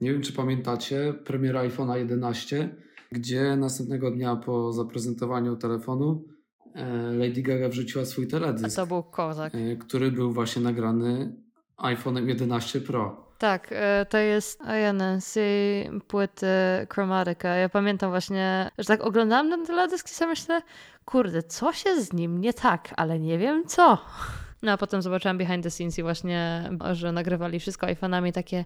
Nie wiem, czy pamiętacie premiera iPhone'a 11, gdzie następnego dnia po zaprezentowaniu telefonu e, Lady Gaga wrzuciła swój teledysk. A to był kozak. E, który był właśnie nagrany iPhone'em 11 Pro. Tak, e, to jest INC płyty Chromatica. Ja pamiętam właśnie, że tak oglądałam ten teledysk i sobie myślę, kurde, co się z nim nie tak, ale nie wiem co. No a potem zobaczyłam behind the scenes i właśnie, że nagrywali wszystko iPhone'ami takie,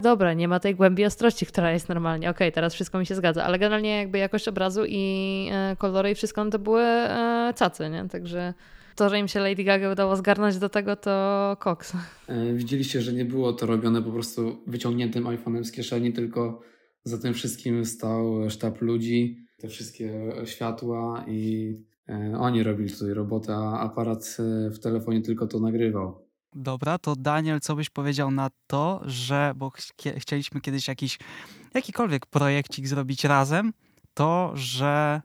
dobra, nie ma tej głębi ostrości, która jest normalnie. Okej, okay, teraz wszystko mi się zgadza, ale generalnie jakby jakość obrazu i e, kolory i wszystko no to były e, cacy, nie? Także to, że im się Lady Gaga udało zgarnąć do tego, to koks. E, widzieliście, że nie było to robione po prostu wyciągniętym iPhone'em z kieszeni, tylko za tym wszystkim stał sztab ludzi, te wszystkie światła i e, oni robili tutaj robotę, a aparat e, w telefonie tylko to nagrywał. Dobra, to Daniel, co byś powiedział na to, że, bo ch chcieliśmy kiedyś jakiś, jakikolwiek projekcik zrobić razem, to, że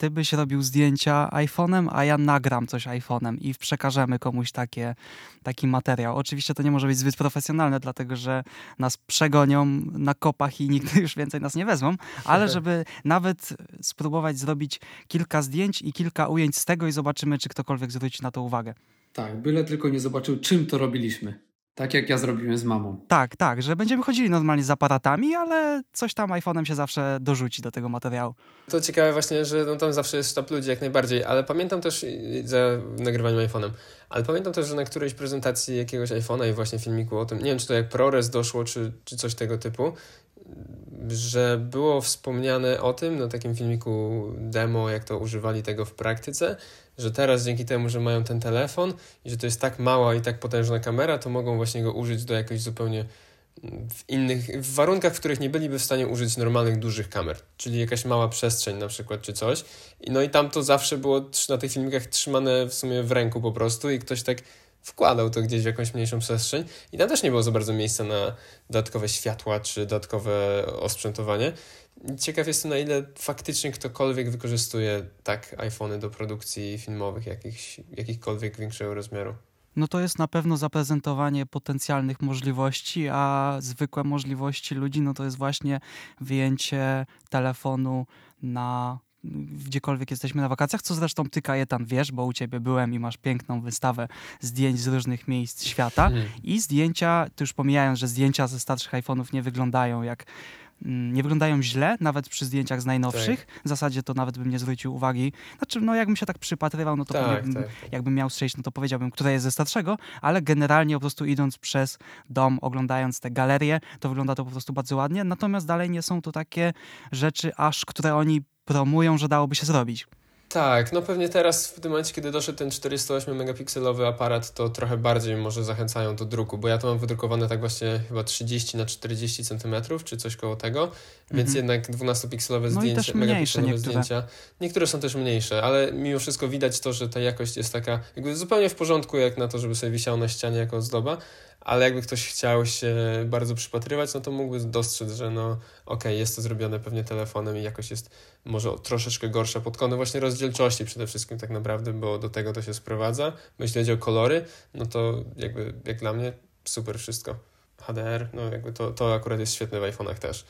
ty byś robił zdjęcia iPhone'em, a ja nagram coś iPhone'em i przekażemy komuś takie, taki materiał. Oczywiście to nie może być zbyt profesjonalne, dlatego że nas przegonią na kopach i nigdy już więcej nas nie wezmą, ale (laughs) żeby nawet spróbować zrobić kilka zdjęć i kilka ujęć z tego i zobaczymy, czy ktokolwiek zwróci na to uwagę. Tak, byle tylko nie zobaczył, czym to robiliśmy. Tak jak ja zrobiłem z mamą. Tak, tak, że będziemy chodzili normalnie z aparatami, ale coś tam iPhone'em się zawsze dorzuci do tego materiału. To ciekawe właśnie, że no tam zawsze jest sztab ludzi jak najbardziej, ale pamiętam też za nagrywaniem iPhone'em, ale pamiętam też, że na którejś prezentacji jakiegoś iPhone'a i właśnie filmiku o tym, nie wiem czy to jak ProRes doszło, czy, czy coś tego typu, że było wspomniane o tym na takim filmiku demo, jak to używali tego w praktyce, że teraz dzięki temu, że mają ten telefon i że to jest tak mała i tak potężna kamera, to mogą właśnie go użyć do jakoś zupełnie mm, w innych, w warunkach, w których nie byliby w stanie użyć normalnych, dużych kamer, czyli jakaś mała przestrzeń na przykład, czy coś. I no i tam to zawsze było na tych filmikach trzymane w sumie w ręku po prostu i ktoś tak wkładał to gdzieś w jakąś mniejszą przestrzeń i tam też nie było za bardzo miejsca na dodatkowe światła czy dodatkowe osprzętowanie. Ciekaw jestem, na ile faktycznie ktokolwiek wykorzystuje tak iPhony do produkcji filmowych jakichś, jakichkolwiek większego rozmiaru. No to jest na pewno zaprezentowanie potencjalnych możliwości, a zwykłe możliwości ludzi, no to jest właśnie wyjęcie telefonu na gdziekolwiek jesteśmy na wakacjach, co zresztą ty Kajetan wiesz, bo u ciebie byłem i masz piękną wystawę zdjęć z różnych miejsc świata hmm. i zdjęcia, ty już pomijając, że zdjęcia ze starszych iPhone'ów nie wyglądają jak mm, nie wyglądają źle, nawet przy zdjęciach z najnowszych. Tak. W zasadzie to nawet bym nie zwrócił uwagi. Znaczy, no jakbym się tak przypatrywał, no to tak, powiem, tak, tak. jakbym miał strzelić, no to powiedziałbym, które jest ze starszego, ale generalnie po prostu idąc przez dom, oglądając te galerie, to wygląda to po prostu bardzo ładnie. Natomiast dalej nie są to takie rzeczy, aż które oni promują, że dałoby się zrobić. Tak, no pewnie teraz w tym momencie, kiedy doszedł ten 408 megapikselowy aparat, to trochę bardziej może zachęcają do druku, bo ja to mam wydrukowane tak właśnie chyba 30 na 40 centymetrów, czy coś koło tego, mhm. więc jednak 12-pikselowe no zdjęcia, megapikselowe niektóre. zdjęcia. Niektóre są też mniejsze, ale mimo wszystko widać to, że ta jakość jest taka jakby zupełnie w porządku, jak na to, żeby sobie wisiało na ścianie jako ozdoba, ale jakby ktoś chciał się bardzo przypatrywać, no to mógłby dostrzec, że no okej, okay, jest to zrobione pewnie telefonem i jakoś jest może troszeczkę gorsza pod kątem właśnie rozdzielczości przede wszystkim tak naprawdę, bo do tego to się sprowadza. Jeśli chodzi o kolory, no to jakby jak dla mnie super wszystko. HDR, no jakby to, to akurat jest świetne w iPhone'ach też.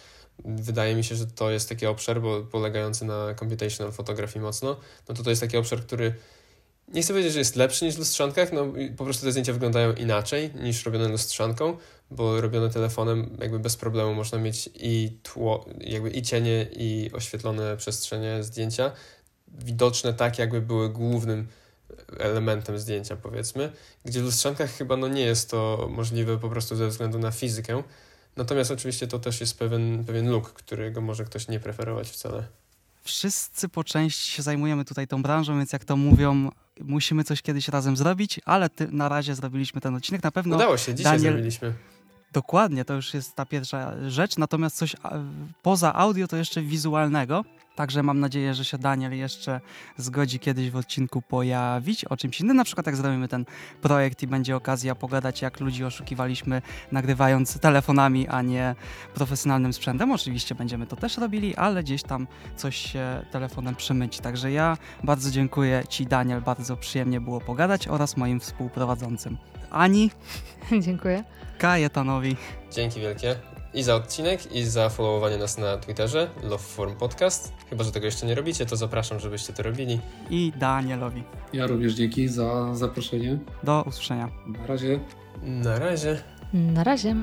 Wydaje mi się, że to jest taki obszar, bo polegający na computational fotografii mocno, no to to jest taki obszar, który nie chcę powiedzieć, że jest lepszy niż w lustrzankach, no po prostu te zdjęcia wyglądają inaczej niż robione lustrzanką, bo robione telefonem jakby bez problemu można mieć i tło, jakby i cienie, i oświetlone przestrzenie zdjęcia, widoczne tak, jakby były głównym elementem zdjęcia, powiedzmy, gdzie w lustrzankach chyba no nie jest to możliwe po prostu ze względu na fizykę. Natomiast oczywiście to też jest pewien, pewien look, którego może ktoś nie preferować wcale. Wszyscy po części się zajmujemy tutaj tą branżą, więc jak to mówią, musimy coś kiedyś razem zrobić, ale ty, na razie zrobiliśmy ten odcinek. Na pewno. Udało się, dzisiaj Daniel, zrobiliśmy. Dokładnie, to już jest ta pierwsza rzecz. Natomiast coś poza audio to jeszcze wizualnego. Także mam nadzieję, że się Daniel jeszcze zgodzi kiedyś w odcinku pojawić o czymś innym. Na przykład jak zrobimy ten projekt i będzie okazja pogadać, jak ludzi oszukiwaliśmy nagrywając telefonami, a nie profesjonalnym sprzętem. Oczywiście będziemy to też robili, ale gdzieś tam coś się telefonem przemyci. Także ja bardzo dziękuję Ci, Daniel. Bardzo przyjemnie było pogadać oraz moim współprowadzącym. Ani. (laughs) Dziękuję. Kajetanowi. Dzięki wielkie i za odcinek, i za followowanie nas na Twitterze, Loveform Podcast. Chyba, że tego jeszcze nie robicie, to zapraszam, żebyście to robili. I Danielowi. Ja również dzięki za zaproszenie. Do usłyszenia. Na razie. Na razie. Na razie.